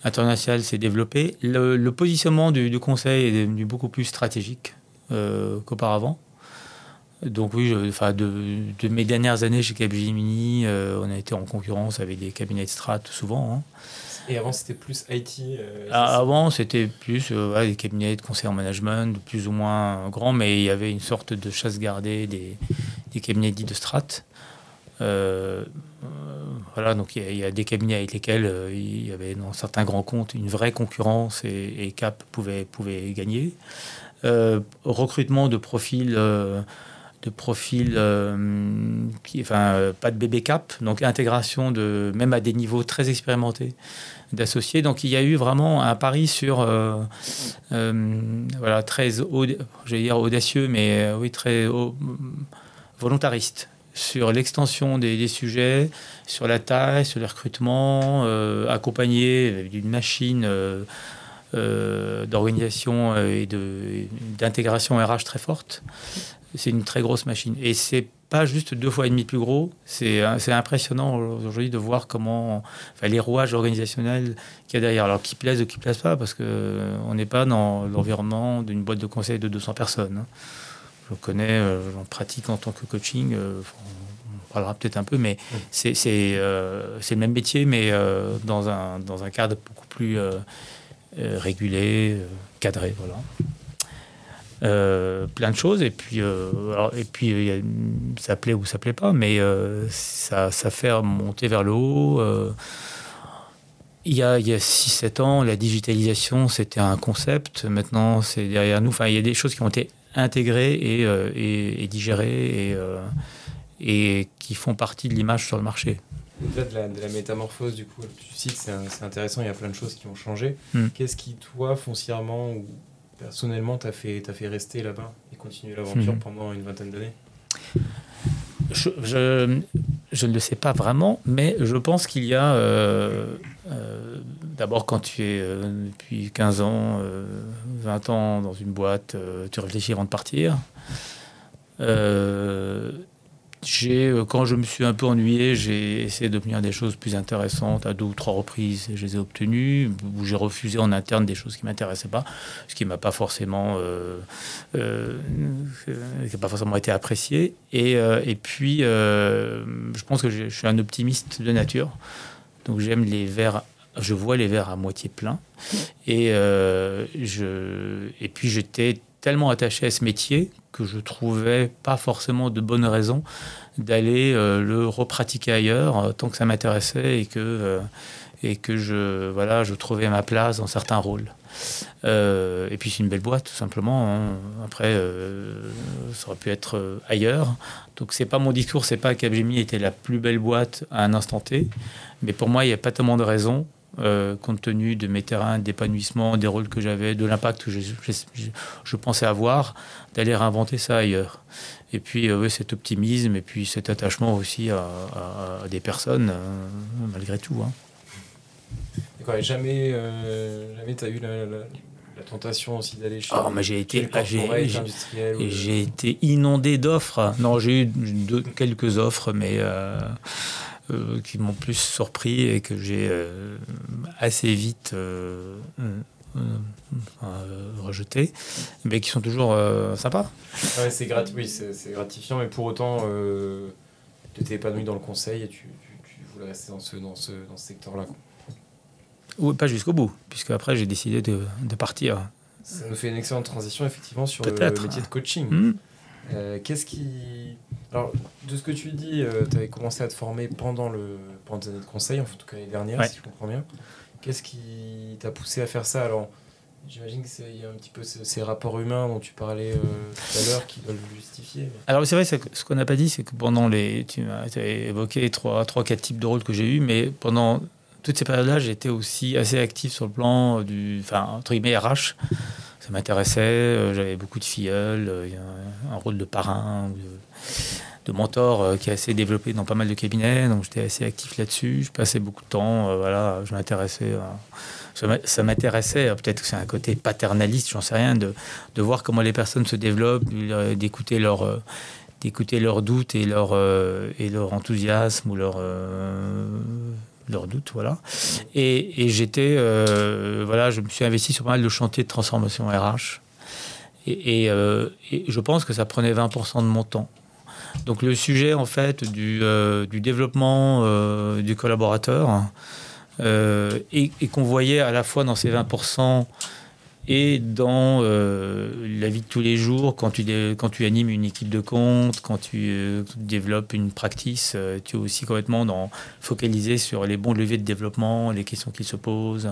internationale s'est développée. Le, positionnement du, conseil est devenu beaucoup plus stratégique euh, qu'auparavant. Donc oui, enfin de, mes dernières années chez Capgemini, euh, on a été en concurrence avec des cabinets de strat souvent. Hein. Et avant, c'était plus IT ah, Avant, c'était plus des cabinets de conseil en management, plus ou moins grands, mais il y avait une sorte de chasse gardée des, des cabinets dits de strat. Euh, voilà, donc il y, a des cabinets avec lesquels euh, il y avait dans certains grands comptes une vraie concurrence et, Cap pouvait, gagner. Euh, recrutement de profils, de profils qui, enfin, pas de bébé Cap, donc intégration de, même à des niveaux très expérimentés d'associés. Donc il y a eu vraiment un pari sur, voilà, très, dire audacieux, mais oui, très volontariste sur l'extension des, sujets, sur la taille, sur le recrutement, euh, accompagné d'une machine euh, euh, d'organisation et d'intégration RH très forte. C'est une très grosse machine. Et c'est pas juste deux fois et demi plus gros. C'est impressionnant aujourd'hui de voir comment les rouages organisationnels qu'il y a derrière. Alors, qui plaisent ou qui plaisent pas, parce qu'on n'est pas dans l'environnement d'une boîte de conseil de 200 personnes. Hein je connais, euh, j'en pratique en tant que coaching. Euh, on parlera peut-être un peu, mais c'est euh, c'est le même métier, mais dans, un, dans un cadre beaucoup plus régulé, cadré. Voilà. plein de choses et puis et puis ça plaît ou ça plaît pas mais ça, ça fait remonter vers le haut il y a, a 6-7 ans la digitalisation c'était un concept maintenant c'est derrière nous enfin il y a des choses qui ont été intégrés et, euh, et, digérés et, euh, et qui font partie de l'image sur le marché. Au-delà de la, métamorphose, du coup, tu cites, c'est intéressant, il y a plein de choses qui ont changé. Hmm. Qu'est-ce qui, toi, foncièrement ou personnellement, t'a fait, fait rester là-bas et continuer l'aventure hmm. pendant une vingtaine d'années? Je, je, ne le sais pas vraiment, mais je pense qu'il y a euh, D'abord, quand tu es euh, depuis 15 ans, 20 euh, ans dans une boîte, euh, tu réfléchis avant de partir. j'ai, quand je me suis un peu ennuyé, j'ai essayé d'obtenir des choses plus intéressantes à deux ou trois reprises. Je les ai obtenues. Où j'ai refusé en interne des choses qui m'intéressaient pas, ce qui m'a pas forcément, qui pas forcément été apprécié. Et, et puis, je pense que je suis un optimiste de nature. Donc j'aime les verres je vois les verres à moitié pleins. Et, euh, je, et puis j'étais tellement attaché à ce métier que je trouvais pas forcément de bonnes raisons d'aller euh, le repratiquer ailleurs euh, tant que ça m'intéressait et que et que je voilà je trouvais ma place dans certains rôles. et puis c'est une belle boîte tout simplement. Hein. Après ça aurait pu être ailleurs. Donc c'est pas mon discours, c'est pas Capgemini était la plus belle boîte à un instant T, mais pour moi il n'y a pas tellement de raisons euh, compte tenu de mes terrains d'épanouissement, des rôles que j'avais, de l'impact que je, je, pensais avoir, d'aller réinventer ça ailleurs. Et puis euh, cet optimisme et puis cet attachement aussi à, des personnes, euh, malgré tout. Hein. jamais, jamais tu as eu la, tentation aussi d'aller chez oh, mais j'ai été j'ai été inondé d'offres non j'ai eu quelques offres mais euh, qui m'ont plus surpris et que j'ai euh, assez vite euh, rejeté, mais qui sont toujours sympas. Ouais, c'est oui, gratifiant, mais pour autant, tu t'es épanoui dans le conseil et tu, voulais rester dans ce, dans ce, dans ce secteur-là. Oui, pas jusqu'au bout, puisque après j'ai décidé de, de, partir. Ça nous fait une excellente transition effectivement sur le métier de coaching. Hmm. Euh, qu'est-ce qui. Alors, de ce que tu dis, euh, tu avais commencé à te former pendant, le... pendant tes années de conseil, en tout cas l'année dernière, si je comprends bien. Qu'est-ce qui t'a poussé à faire ça? Alors, J'imagine qu'il y a un petit peu ces, rapports humains dont tu parlais euh, tout à l'heure qui doivent le justifier. Alors c'est vrai, ce qu'on n'a pas dit, c'est que pendant les... Tu as évoqué trois, trois, quatre types de rôles que j'ai eus, mais pendant toutes ces périodes-là, j'étais aussi assez actif sur le plan du... Enfin, entre guillemets, RH. Ça m'intéressait, euh, j'avais beaucoup de filleuls, euh, un rôle de parrain, de, mentor qui est assez développé dans pas mal de cabinets, donc j'étais assez actif là-dessus. Je passais beaucoup de temps, voilà, je m'intéressais ça m'intéressait, peut-être que c'est un côté paternaliste, j'en sais rien, de, de, voir comment les personnes se développent, d'écouter leurs euh, d'écouter leurs doutes et leur, euh, et leur enthousiasme ou leur, euh, leurs doutes, voilà. Et, j'étais, voilà, je me suis investi sur pas mal de chantiers de transformation RH. Et, et, je pense que ça prenait 20% de mon temps. Donc le sujet, en fait, du, du développement du collaborateur, euh, et, qu'on voyait à la fois dans ces 20% et dans euh, la vie de tous les jours, quand tu, quand tu animes une équipe de compte, quand tu, euh, développes une practice, tu es aussi complètement dans, focalisé sur les bons leviers de développement, les questions qu'ils se posent,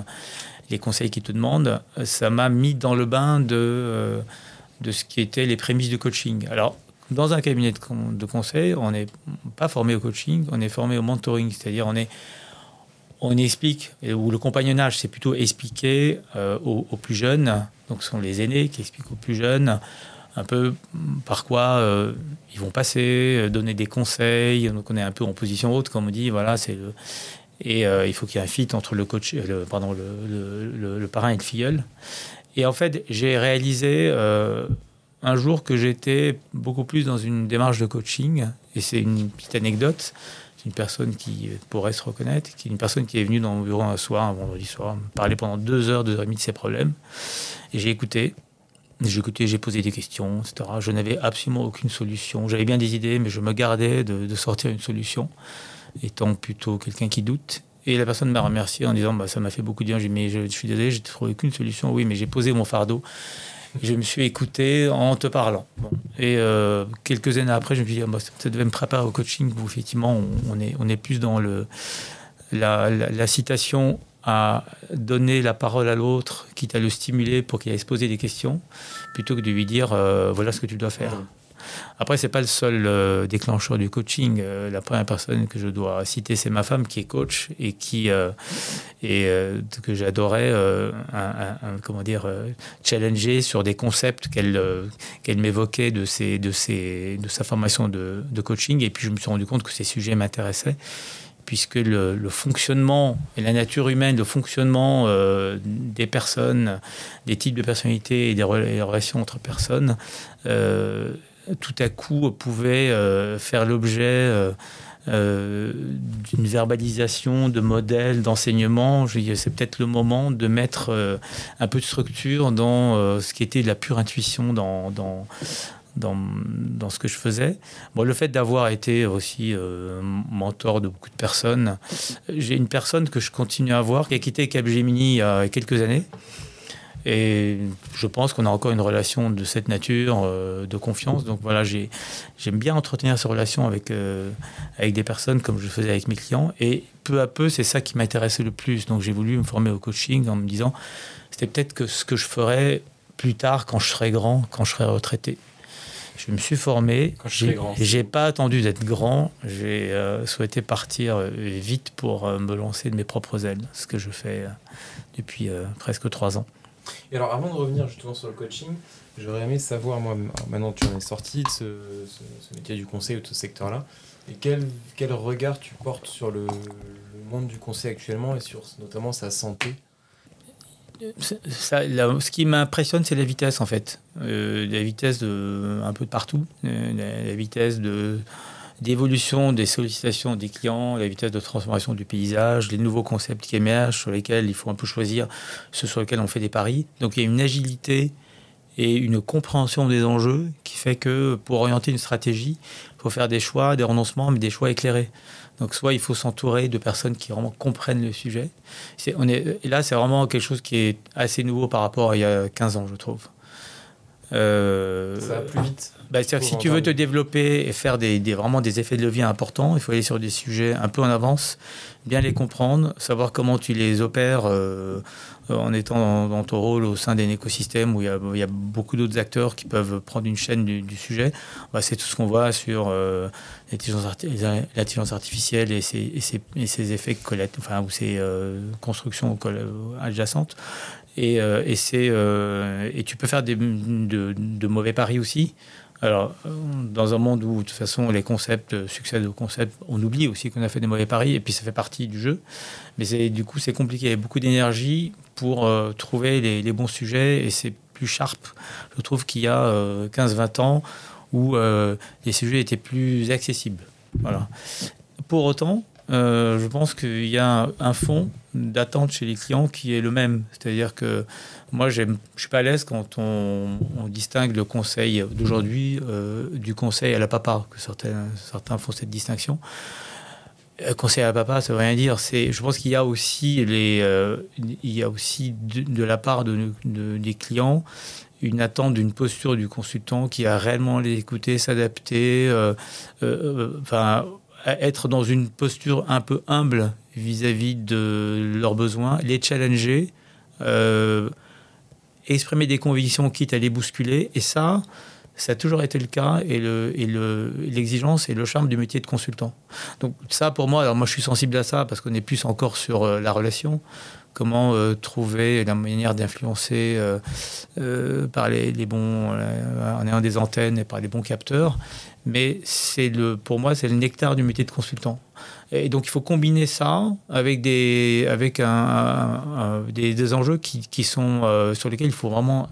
les conseils qu'ils te demandent. Ça m'a mis dans le bain de, de ce qui était les prémices du coaching. Alors, dans un cabinet de, de conseil, on n'est pas formé au coaching, on est formé au mentoring, c'est-à-dire on est on explique, ou le compagnonnage, c'est plutôt expliquer euh, aux, plus jeunes, donc ce sont les aînés qui expliquent aux plus jeunes un peu par quoi euh, ils vont passer, euh, donner des conseils. Donc on est un peu en position haute, comme on dit, voilà, c'est le... Et il faut qu'il y ait un fit entre le coach, le, pardon, le, le, parrain et le filleul. Et en fait, j'ai réalisé un jour que j'étais beaucoup plus dans une démarche de coaching. Et c'est une petite anecdote une personne qui pourrait se reconnaître, qui est une personne qui est venue dans mon bureau un soir, un vendredi soir, me parler pendant deux heures, deux heures et demie de ses problèmes. Et j'ai écouté. J'ai écouté, j'ai posé des questions, etc. Je n'avais absolument aucune solution. J'avais bien des idées, mais je me gardais de, sortir une solution, étant plutôt quelqu'un qui doute. Et la personne m'a remercié en disant bah, Ça m'a fait beaucoup de bien. Dit Mais je, je suis désolé, j'ai trouvé aucune solution. Oui, mais j'ai posé mon fardeau je me suis écouté en te parlant. Et euh, quelques années après, je me suis dit, ah, bah, ça devait me préparer au coaching où effectivement, on, est, plus dans la, citation à donner la parole à l'autre, quitte à le stimuler pour qu'il aille se poser des questions, plutôt que de lui dire, euh, voilà ce que tu dois faire. Après, c'est pas le seul euh, déclencheur du coaching. Euh, la première personne que je dois citer, c'est ma femme qui est coach et qui euh, et que j'adorais comment dire challenger sur des concepts qu'elle qu'elle m'évoquait de ses de ses de sa formation de, de coaching. Et puis je me suis rendu compte que ces sujets m'intéressaient puisque le, fonctionnement et la nature humaine, le fonctionnement des personnes, des types de personnalités et des relations entre personnes tout à coup pouvait euh, faire l'objet euh, euh, d'une verbalisation de modèles, d'enseignement. C'est peut-être le moment de mettre un peu de structure dans ce qui était de la pure intuition dans, dans, dans, ce que je faisais. Bon, le fait d'avoir été aussi mentor de beaucoup de personnes, j'ai une personne que je continue à voir qui a quitté Capgemini il y a quelques années et je pense qu'on a encore une relation de cette nature, euh, de confiance. Donc voilà, j'aime bien entretenir ces relations avec, euh, avec des personnes comme je faisais avec mes clients. Et peu à peu, c'est ça qui m'intéressait le plus. Donc j'ai voulu me former au coaching en me disant, c'était peut-être que ce que je ferais plus tard quand je serai grand, quand je serai retraité. Je me suis formé. J'ai pas attendu d'être grand. J'ai euh, souhaité partir vite pour me lancer de mes propres ailes, ce que je fais depuis presque trois ans. Et alors, avant de revenir justement sur le coaching, j'aurais aimé savoir, moi, maintenant tu en es sorti de ce, métier du conseil ou de ce secteur-là, quel, quel regard tu portes sur le, monde du conseil actuellement et sur notamment sa santé? Ça, ce qui m'impressionne, c'est la vitesse en fait. Euh, la vitesse de, un peu de partout. Euh, la, vitesse de, d'évolution des sollicitations des clients, la vitesse de transformation du paysage, les nouveaux concepts qui émergent sur lesquels il faut un peu choisir ceux sur lesquels on fait des paris. Donc il y a une agilité et une compréhension des enjeux qui fait que pour orienter une stratégie, il faut faire des choix, des renoncements, mais des choix éclairés. Donc soit il faut s'entourer de personnes qui vraiment comprennent le sujet. on est, et là, c'est vraiment quelque chose qui est assez nouveau par rapport à il y a 15 ans, je trouve. Euh, ça va plus vite. Bah, que si tu veux te développer et faire des, vraiment des effets de levier importants, il faut aller sur des sujets un peu en avance, bien les comprendre, savoir comment tu les opères euh, en étant dans, ton rôle au sein d'un écosystème où il y a, beaucoup d'autres acteurs qui peuvent prendre une chaîne du, sujet. Bah, c'est tout ce qu'on voit sur euh, l'intelligence artificielle et ses, et ses, effets enfin, ou ses constructions adjacentes. Et, et, et tu peux faire des, de, de mauvais paris aussi. Alors, dans un monde où, de toute façon, les concepts succèdent aux concepts, on oublie aussi qu'on a fait des mauvais paris, et puis ça fait partie du jeu. Mais du coup, c'est compliqué. Il y a beaucoup d'énergie pour euh, trouver les, bons sujets, et c'est plus sharp, je trouve, qu'il y a 15-20 euh, ans, où euh, les sujets étaient plus accessibles. Voilà. Pour autant, je pense qu'il y a un fond d'attente chez les clients qui est le même. C'est-à-dire que moi, je ne suis pas à l'aise quand on, distingue le conseil d'aujourd'hui euh, du conseil à la papa, que certains, font cette distinction. Euh, conseil à la papa, ça veut rien dire. C'est, je pense qu'il y a aussi, les, euh, il y a aussi de, la part de, des clients une attente d'une posture du consultant qui a réellement les écouter, s'adapter, enfin, être dans une posture un peu humble vis-à-vis de leurs besoins, les challenger, euh, exprimer des convictions quitte à les bousculer. Et ça, ça a toujours été le cas et l'exigence le, et, le, charme du métier de consultant. Donc ça, pour moi, alors moi je suis sensible à ça parce qu'on est plus encore sur euh, la relation. Comment euh, trouver la manière d'influencer par les, les bons, en ayant des antennes et par les bons capteurs. Mais c'est le, pour moi, c'est le nectar du métier de consultant. Et donc il faut combiner ça avec des, avec un, des, enjeux qui, qui sont, euh, sur lesquels il faut vraiment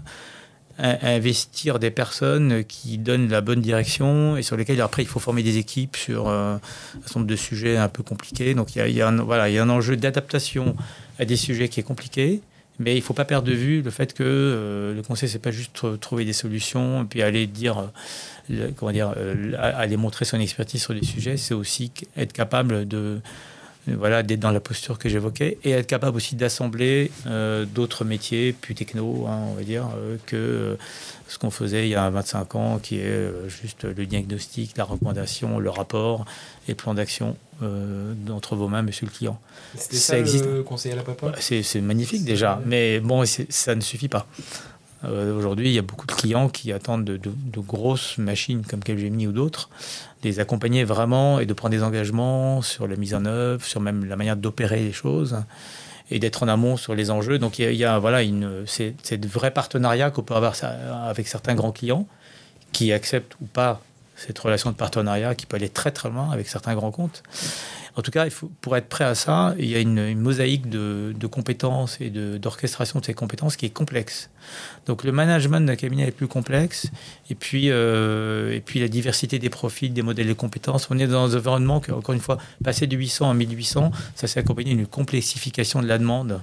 investir des personnes qui donnent la bonne direction et sur lesquels après il faut former des équipes sur euh, un certain nombre de sujets un peu compliqués. Donc il y a, il y a un, voilà, il y a un enjeu d'adaptation à des sujets qui est compliqué. Mais il ne faut pas perdre de vue le fait que euh, le conseil, c'est pas juste trouver des solutions et puis aller dire comment dire, euh, aller montrer son expertise sur des sujets, c'est aussi être capable de voilà, d'être dans la posture que j'évoquais et être capable aussi d'assembler euh, d'autres métiers plus techno, hein, on va dire, euh, que ce qu'on faisait il y a 25 ans, qui est juste le diagnostic, la recommandation, le rapport et le plan d'action d'entre vos mains, monsieur le client. ça, ça existe. le conseil à la papa? C'est magnifique déjà, mais bon, ça ne suffit pas. Euh, aujourd'hui, il y a beaucoup de clients qui attendent de, grosses machines comme Capgemini ou d'autres, les accompagner vraiment et de prendre des engagements sur la mise en œuvre, sur même la manière d'opérer les choses et d'être en amont sur les enjeux. Donc il y a, voilà, une, c'est, de vrais qu'on peut avoir avec certains grands clients qui acceptent ou pas cette relation de partenariat qui peut aller très très loin avec certains grands comptes. En tout cas, pour être prêt à ça, il y a une, mosaïque de, compétences et d'orchestration de, ces compétences qui est complexe. Donc le management d'un cabinet est plus complexe, et puis, euh, et puis la diversité des profils, des modèles de compétences. On est dans un environnement qui, encore une fois, passé de 800 à 1800, ça s'est accompagné d'une complexification de la demande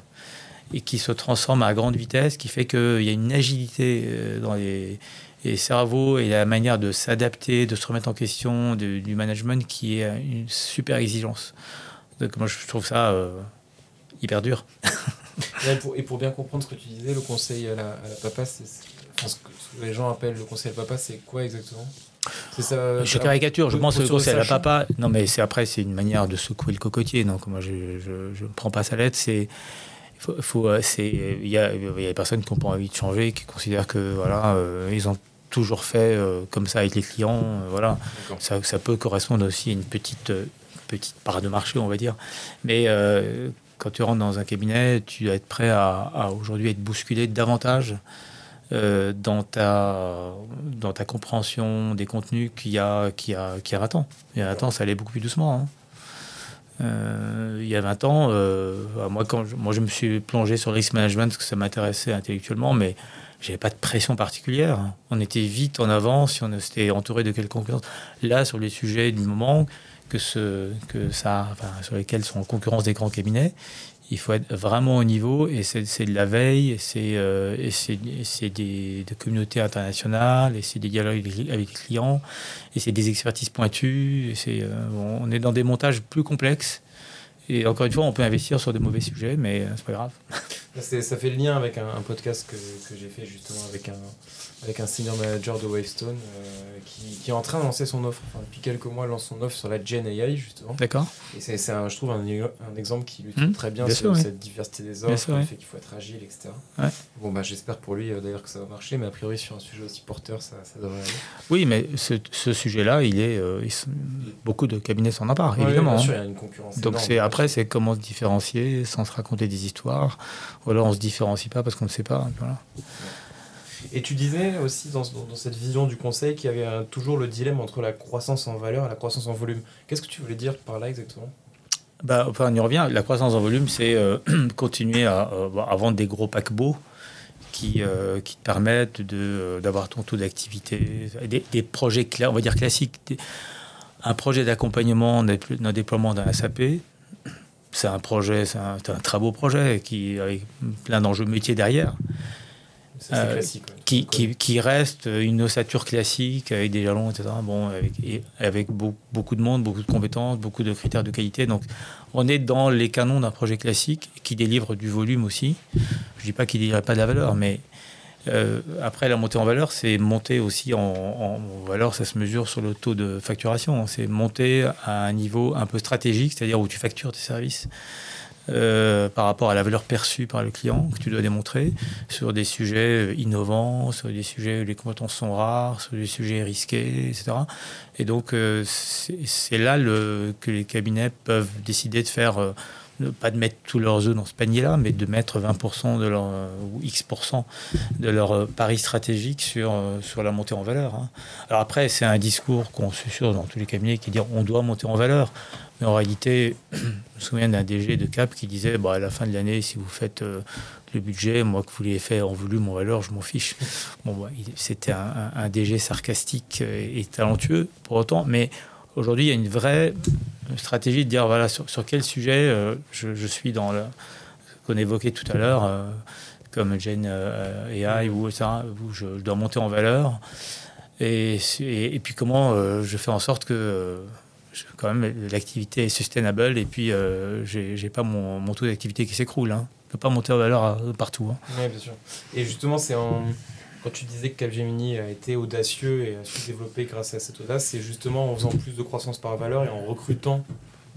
et qui se transforme à grande vitesse, qui fait qu'il y a une agilité euh, dans les et cerveau et la manière de s'adapter, de se remettre en question du management qui est une super exigence. Donc moi je trouve ça euh, hyper dur. et, pour, bien comprendre ce que tu disais, le conseil à la, papa, c'est ce que les gens appellent le conseil à la papa, c'est quoi exactement? Ça, je caricature, je pense que le conseil à la papa. Non, mais c'est après, c'est une manière de secouer le cocotier. Donc moi, je ne prends pas sa lettre. C'est faut, euh, il y a, y a des personnes qui n'ont pas envie de changer, qui considèrent que voilà, euh, ils ont toujours fait euh, comme ça avec les clients. Euh, voilà, ça, ça, peut correspondre aussi à une petite, euh, petite part de marché, on va dire. Mais quand tu rentres dans un cabinet, tu dois être prêt à, aujourd'hui être bousculé davantage dans, ta, dans ta compréhension des contenus qu'il y a, qui a, qui a 20 ans. Il y a 20 ans, ça allait beaucoup plus doucement. Hein. il y a 20 ans, moi, quand je, moi je me suis plongé sur le risk management parce que ça m'intéressait intellectuellement, mais j'avais pas de pression particulière. On était vite en avance, si on était entouré de quelques concurrence. Là, sur les sujets du moment, que, ça, sur lesquels sont en concurrence des grands cabinets, il faut être vraiment au niveau et c'est de la veille, et c'est euh, des, communautés internationales, et c'est des dialogues avec les clients, et c'est des expertises pointues, euh, on est dans des montages plus complexes. Et encore une fois, on peut investir sur de mauvais sujets, mais c'est pas grave. Ça fait le lien avec un, un podcast que, que j'ai fait justement avec un, avec un senior manager de Wavestone euh, qui, qui, est en train de lancer son offre. Enfin, depuis quelques mois, lance son offre sur la Gen AI, justement. D'accord. Et c'est, je trouve, un, un, exemple qui lutte mmh. très bien, sur cette diversité des offres, le fait qu'il faut être agile, etc. Ouais. Bon, bah, j'espère pour lui euh, d'ailleurs que ça va marcher, mais a priori, sur un sujet aussi porteur, ça, ça devrait aller. Oui, mais ce, ce sujet-là, il est. Euh, beaucoup de cabinets s'en emparent, évidemment. bien sûr, il y a une concurrence. Donc, c'est, après, c'est comment se différencier sans se raconter des histoires. Ou alors, on se différencie pas parce qu'on ne sait pas. Voilà. Et tu disais aussi dans, dans, cette vision du conseil qu'il y avait toujours le dilemme entre la croissance en valeur et la croissance en volume. Qu'est-ce que tu voulais dire par là exactement? Bah, enfin, on y revient. La croissance en volume, c'est euh, continuer à, euh, à, vendre des gros paquebots qui, euh, qui te permettent d'avoir ton taux d'activité, des, des, projets on va dire classiques. un projet d'accompagnement d'un déploiement d'un SAP, c'est un projet, c'est un, un, très beau projet qui, avec plein d'enjeux métiers derrière. Euh, qui, qui, qui, reste une ossature classique avec des jalons, etc. Bon, avec, avec beaucoup de monde, beaucoup de compétences, beaucoup de critères de qualité. Donc, on est dans les canons d'un projet classique qui délivre du volume aussi. Je dis pas qu'il ne délivre pas de la valeur, mais euh, après, la montée en valeur, c'est monter aussi en, valeur, ça se mesure sur le taux de facturation. C'est monter à un niveau un peu stratégique, c'est-à-dire où tu factures tes services. Euh, par rapport à la valeur perçue par le client que tu dois démontrer sur des sujets innovants, sur des sujets où les compétences sont rares, sur des sujets risqués, etc. Et donc euh, c'est là que les cabinets peuvent décider de faire euh, pas de mettre tous leurs œufs dans ce panier-là, mais de mettre 20% de leur, ou X% de leur pari stratégique sur, sur la montée en valeur. Hein. Alors après, c'est un discours qu'on sûr dans tous les cabinets qui dit on doit monter en valeur. Mais en réalité, je me souviens d'un DG de Cap qui disait bah, à la fin de l'année, si vous faites euh, le budget, moi que vous l'ayez fait en volume, en valeur, je m'en fiche. Bon, bah, c'était un, DG sarcastique et, talentueux pour autant, mais aujourd'hui, il y a une vraie stratégie de dire voilà, sur, quel sujet euh, je, suis dans le. qu'on évoquait tout à l'heure, euh, comme Gen AI ou ça, où je, dois monter en valeur. Et, et, puis comment je fais en sorte que quand même, l'activité est sustainable et puis euh, j'ai pas mon, mon, taux d'activité qui s'écroule. Hein. ne peut pas monter en valeur euh, partout. Hein. Oui, bien sûr. Et justement, c'est en... quand tu disais que Capgemini a été audacieux et a su développer grâce à cette audace, c'est justement en faisant plus de croissance par valeur et en recrutant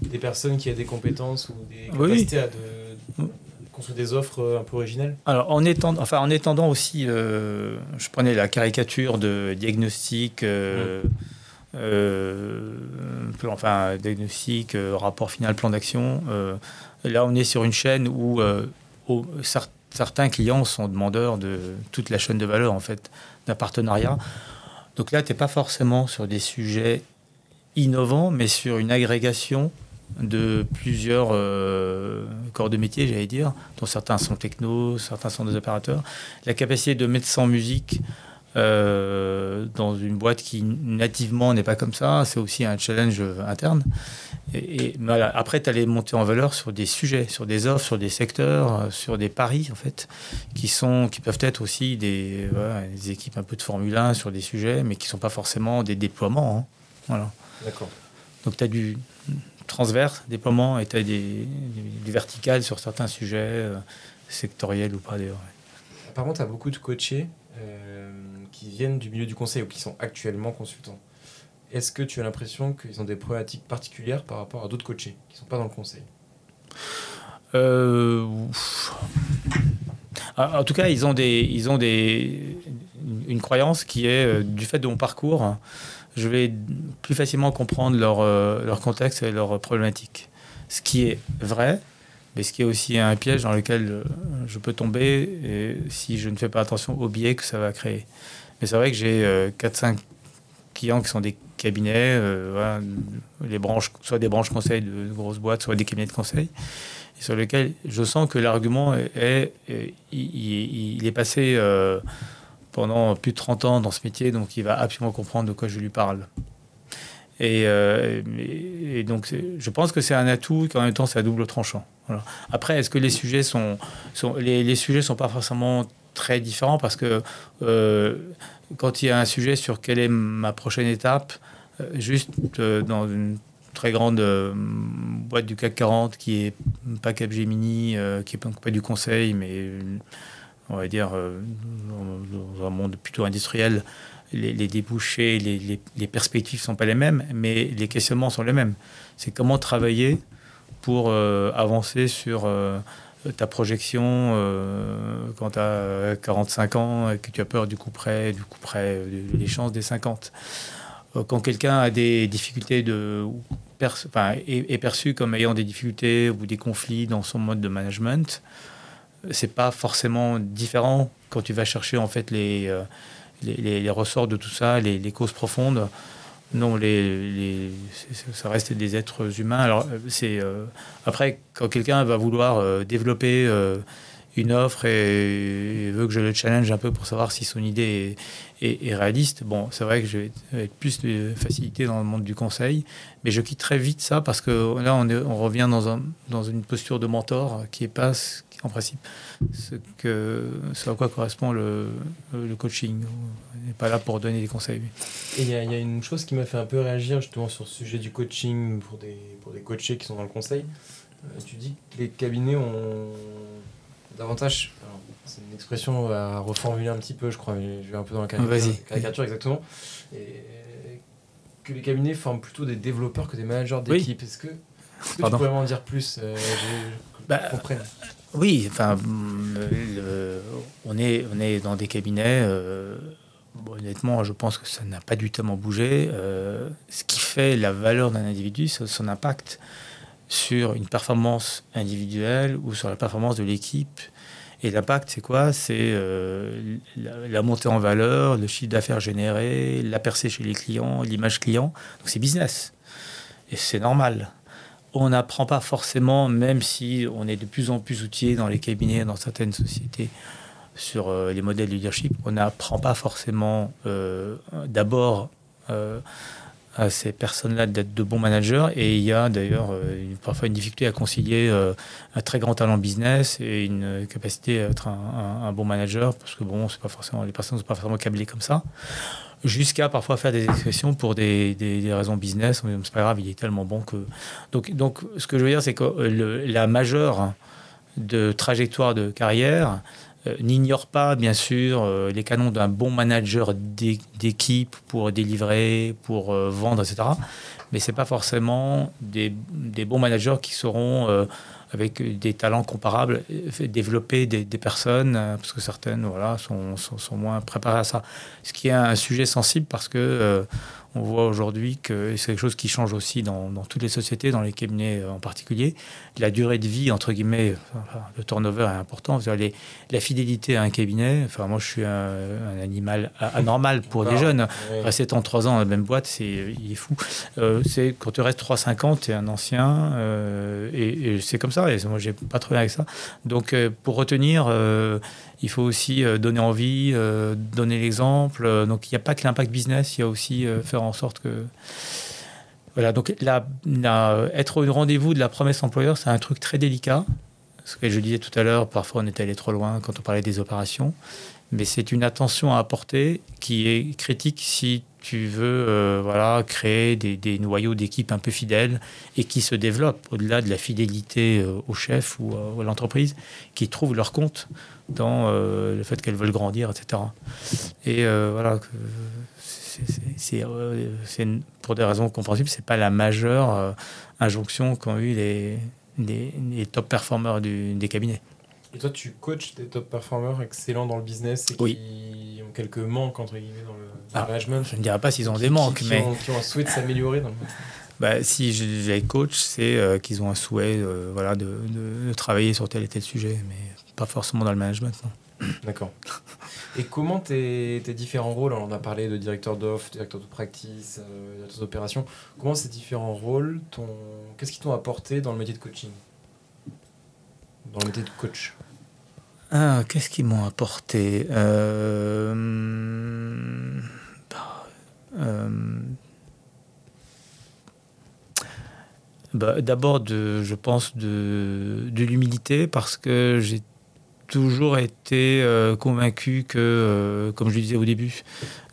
des personnes qui ont des compétences ou des capacités à de construire des offres un peu originales Alors, en étendant, enfin, en étendant aussi, euh, je prenais la caricature de diagnostic. Mmh. Euh, enfin diagnostic, euh, rapport final, plan d'action. Euh, là, on est sur une chaîne où certains clients sont demandeurs de toute la chaîne de valeur en fait d'un partenariat. Donc là, tu n'es pas forcément sur des sujets innovants, mais sur une agrégation de plusieurs corps de métier, j'allais dire, dont certains sont techno, certains sont des opérateurs. La capacité de mettre sans musique euh, dans une boîte qui nativement n'est pas comme ça. C'est aussi un challenge interne. Et, voilà. Après, tu allais monter en valeur sur des sujets, sur des offres, sur des secteurs, euh, sur des paris, en fait, qui, sont, qui peuvent être aussi des, des équipes un peu de Formule 1 sur des sujets, mais qui ne sont pas forcément des déploiements. Hein. Voilà. D'accord. Donc, tu as du transverse, déploiement, et tu as des, du vertical sur certains sujets, euh, sectoriels ou pas d'ailleurs. Apparemment, tu as beaucoup de coachés viennent du milieu du conseil ou qui sont actuellement consultants. Est-ce que tu as l'impression qu'ils ont des problématiques particulières par rapport à d'autres coachés qui ne sont pas dans le conseil? Euh, En tout cas, ils ont, des, ils ont des, une croyance qui est euh, du fait de mon parcours, je vais plus facilement comprendre leur, leur contexte et leurs problématiques. Ce qui est vrai, mais ce qui est aussi un piège dans lequel euh, je peux tomber si je ne fais pas attention aux biais que ça va créer. C'est vrai que j'ai 4-5 euh, clients qui sont des cabinets, euh, les branches, soit des branches conseils de grosses boîtes, soit des cabinets de conseil, sur lesquels je sens que l'argument est, il, est passé pendant plus de 30 ans dans ce métier, donc il va absolument comprendre de quoi je lui parle. Et, donc, je pense que c'est un atout qu'en même temps, c'est à double tranchant. Après, est-ce que les sujets sont, sont les, sujets sont pas forcément très différents parce que quand il y a un sujet sur quelle est ma prochaine étape, juste dans une très grande euh, boîte du CAC 40 qui est pas Capgemini, euh, qui est pas du conseil, mais euh, on va dire dans un monde plutôt industriel, les, débouchés, les, les, perspectives sont pas les mêmes, mais les questionnements sont les mêmes. C'est comment travailler pour avancer sur ta projection quand tu as 45 ans et que tu as peur du coup près, du coup près, des chances des 50 quand quelqu'un a des difficultés de, est, perçu comme ayant des difficultés ou des conflits dans son mode de management, c'est pas forcément différent quand tu vas chercher en fait les, euh, les, ressorts de tout ça, les, causes profondes. Non, les, ça reste des êtres humains. Alors, c'est euh, après quand quelqu'un va vouloir euh, développer une offre et, veut que je le challenge un peu pour savoir si son idée est, réaliste, bon, c'est vrai que je vais être plus facilité dans le monde du conseil, mais je quitte très vite ça parce que là, on, on revient dans, un, dans une posture de mentor qui est pas, en principe, ce, que, ce à quoi correspond le, le coaching. On n'est pas là pour donner des conseils. Et il y, y, a une chose qui m'a fait un peu réagir justement sur ce sujet du coaching pour des, pour des coachés qui sont dans le conseil. Euh, tu dis que les cabinets ont davantage. C'est une expression à reformuler un petit peu, je crois, mais je vais un peu dans la caricature, exactement. Et que les cabinets forment plutôt des développeurs que des managers d'équipe. Est-ce que, tu pourrais m'en dire plus euh, bah, Oui, enfin, on, est, on est dans des cabinets. Euh, honnêtement, je pense que ça n'a pas du tout bougé. Euh, ce qui fait la valeur d'un individu, c'est son impact sur une performance individuelle ou sur la performance de l'équipe. Et l'impact, c'est quoi? C'est euh, la, montée en valeur, le chiffre d'affaires généré, la percée chez les clients, l'image client. Donc c'est business. Et c'est normal. On n'apprend pas forcément, même si on est de plus en plus outillé dans les cabinets, dans certaines sociétés, sur euh, les modèles de leadership, on n'apprend pas forcément euh, d'abord à ces personnes-là d'être de bons managers. Et il y a d'ailleurs euh, parfois une difficulté à concilier euh, un très grand talent business et une capacité à être un, bon manager, parce que bon, c'est pas forcément, les personnes ne sont pas forcément câblées comme ça. Jusqu'à parfois faire des expressions pour des, des, raisons business. C'est pas grave, il est tellement bon que. Donc, donc ce que je veux dire, c'est que le, la majeure de trajectoire de carrière, euh, n'ignore pas, bien sûr, euh, les canons d'un bon manager d'équipe pour délivrer, pour euh, vendre, etc. Mais ce n'est pas forcément des, bons managers qui seront, avec des talents comparables, développer des, personnes, parce que certaines voilà, sont, sont, moins préparées à ça. Ce qui est un sujet sensible parce que on voit aujourd'hui que c'est quelque chose qui change aussi dans, toutes les sociétés, dans les cabinets en particulier. La durée de vie, entre guillemets, le turnover est important. Les, la fidélité à un cabinet, enfin, moi je suis un, animal anormal pour les jeunes. Rester tant 3 ans dans la même boîte, c'est, il est fou. Euh, c'est quand tu restes 3-5 tu es un ancien, euh, et, c'est comme ça, et moi j'ai pas trop avec ça. Donc euh, pour retenir, il faut aussi euh, donner envie, euh, donner l'exemple. Euh, donc il n'y a pas que l'impact business, il y a aussi faire en sorte que... Voilà, donc la, être au rendez-vous de la promesse employeur, c'est un truc très délicat. Ce que je disais tout à l'heure, parfois on est allé trop loin quand on parlait des opérations. Mais c'est une attention à apporter qui est critique si tu veux voilà, créer des, noyaux d'équipe un peu fidèles et qui se développent au-delà de la fidélité au chef ou à l'entreprise, qui trouvent leur compte dans euh, le fait qu'elles veulent grandir, etc. Et euh, voilà, c'est pour des raisons compréhensibles, c'est pas la majeure euh, injonction qu'ont eu les, top performers des cabinets. Et toi, tu coaches des top performers excellents dans le business et qui ont quelques manques, entre guillemets, dans le, ah, management Je ne dirais pas s'ils ont des manques, mais... qui ont un souhait de s'améliorer dans le bah, si je les coach, c'est qu'ils ont un souhait voilà, de, de, de, travailler sur tel et tel sujet. Mais pas forcément dans le management. D'accord. Et comment tes, tes, différents rôles, on a parlé de directeur d'offre, directeur de practice, euh, directeur d'opération, comment ces différents rôles, qu'est-ce qu'ils t'ont apporté dans le métier de coaching? Dans le métier de coach ah, Qu'est-ce qu'ils m'ont apporté euh... Bah, euh bah, D'abord, je pense, de, l'humilité, parce que j'ai toujours été euh, convaincu que, comme je disais au début,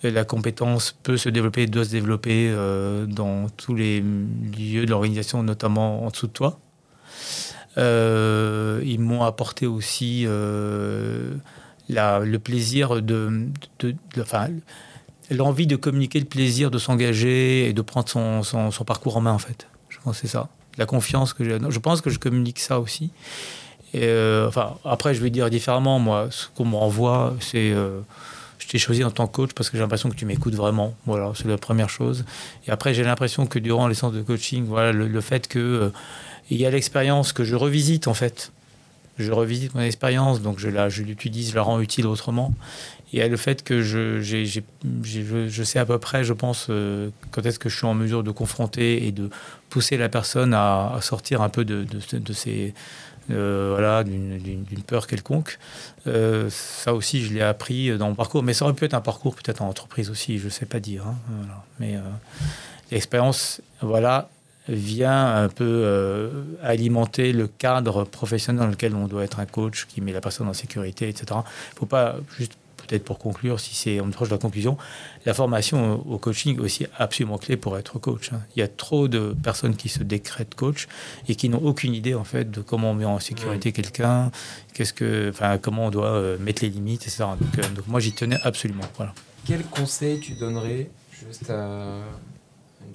la compétence peut se développer, doit se développer dans tous les lieux de l'organisation, notamment en dessous de toi. Ils m'ont apporté aussi la, le plaisir de, enfin, l'envie de communiquer, le plaisir de s'engager et de prendre son, son, parcours en main, en fait. Je pense que c'est ça. La confiance que j'ai. Je pense que je communique ça aussi. Et euh, enfin, après, je vais dire différemment. Moi, ce qu'on me renvoie, c'est. Euh, je t'ai choisi en tant que coach parce que j'ai l'impression que tu m'écoutes vraiment. Voilà, c'est la première chose. Et après, j'ai l'impression que durant les séances de coaching, voilà, le, fait que euh, il y a l'expérience que je revisite en fait. Je revisite mon expérience, donc je, la, je l'utilise, je la rends utile autrement. Et le fait que je, j'ai, j'ai, je sais à peu près, je pense, quand est-ce que je suis en mesure de confronter et de pousser la personne à, sortir un peu de, de, de euh, voilà, d'une peur quelconque. Euh, ça aussi, je l'ai appris dans mon parcours, mais ça aurait pu être un parcours peut-être en entreprise aussi, je ne sais pas dire. Hein, Mais euh, l'expérience, voilà, vient un peu alimenter le cadre professionnel dans lequel on doit être un coach qui met la personne en sécurité, etc. Il ne faut pas juste peut-être pour conclure, si c'est on proche de la conclusion, la formation au coaching est aussi absolument clé pour être coach. Hein. Il y a trop de personnes qui se décrètent coach et qui n'ont aucune idée en fait de comment on met en sécurité quelqu'un, qu'est-ce que, enfin, comment on doit euh, mettre les limites, etc. Donc, euh, donc moi j'y tenais absolument. Voilà. Quel conseil tu donnerais juste à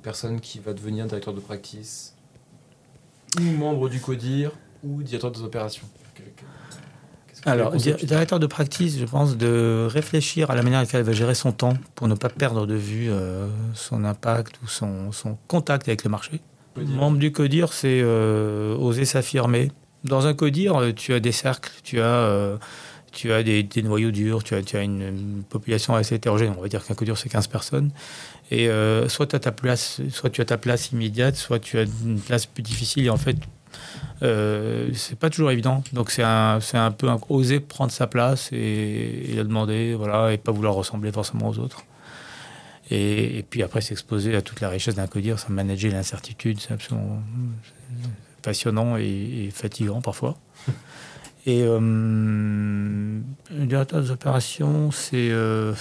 personne qui va devenir directeur de practice ou membre du CODIR ou directeur des opérations alors, directeur de practice, je pense, de réfléchir à la manière laquelle elle va gérer son temps pour ne pas perdre de vue euh, son impact ou son, son, contact avec le marché. Membre du CODIR, c'est euh, oser s'affirmer. Dans un CODIR, euh, tu as des cercles, tu as, tu as des, des, noyaux durs, tu as, tu as une, population assez hétérogène. On va dire qu'un CODIR, c'est 15 personnes. Et soit, as ta place, soit tu as ta place immédiate, soit tu as une place plus difficile. Et en fait, euh, c'est pas toujours évident. Donc c'est un, un peu oser prendre sa place et, et demander, voilà, et pas vouloir ressembler forcément aux autres. Et, puis après s'exposer à toute la richesse d'un codir, ça manager l'incertitude, c'est absolument passionnant et, fatigant parfois. Et euh, le directeur des opérations, c'est euh,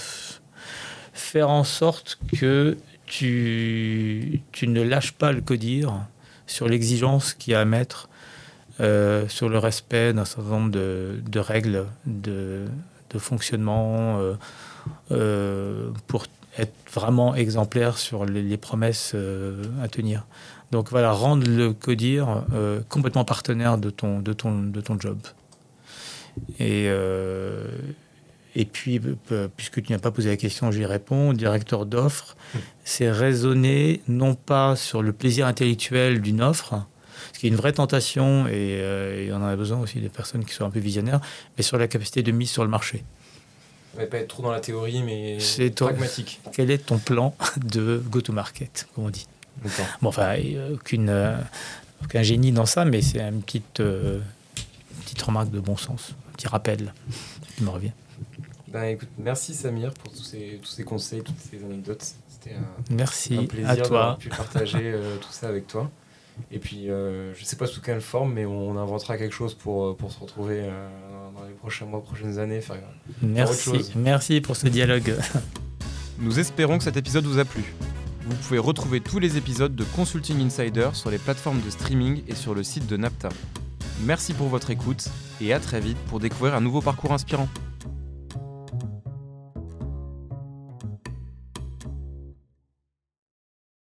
faire en sorte que tu, tu ne lâches pas le codir sur l'exigence qu'il y a à mettre euh, sur le respect d'un certain nombre de, règles de, fonctionnement euh, euh, pour être vraiment exemplaire sur les, promesses à tenir. Donc voilà, rendre le CODIR complètement partenaire de ton, de ton, de ton job. Et, et puis, puisque tu n'as pas posé la question, j'y réponds. Directeur d'offre, c'est raisonner non pas sur le plaisir intellectuel d'une offre, ce qui est une vraie tentation, et, euh, on en a besoin aussi des personnes qui sont un peu visionnaires, mais sur la capacité de mise sur le marché. On va pas être trop dans la théorie, mais c'est pragmatique. Quel est ton plan de go-to-market, comme on dit Bon, enfin, aucune, euh, aucun génie dans ça, mais c'est une petite, euh, petite remarque de bon sens, un petit rappel qui me revient. Ben, écoute, merci Samir pour tous ces, tous ces conseils, toutes ces anecdotes. C'était un, merci un plaisir à toi. d'avoir pu partager tout ça avec toi. Et puis, euh, je ne sais pas sous quelle forme, mais on inventera quelque chose pour, euh, pour se retrouver euh, dans les prochains mois, prochaines années. Faire, Merci, merci pour ce dialogue. Nous espérons que cet épisode vous a plu. Vous pouvez retrouver tous les épisodes de Consulting Insider sur les plateformes de streaming et sur le site de NAPTA. Merci pour votre écoute et à très vite pour découvrir un nouveau parcours inspirant.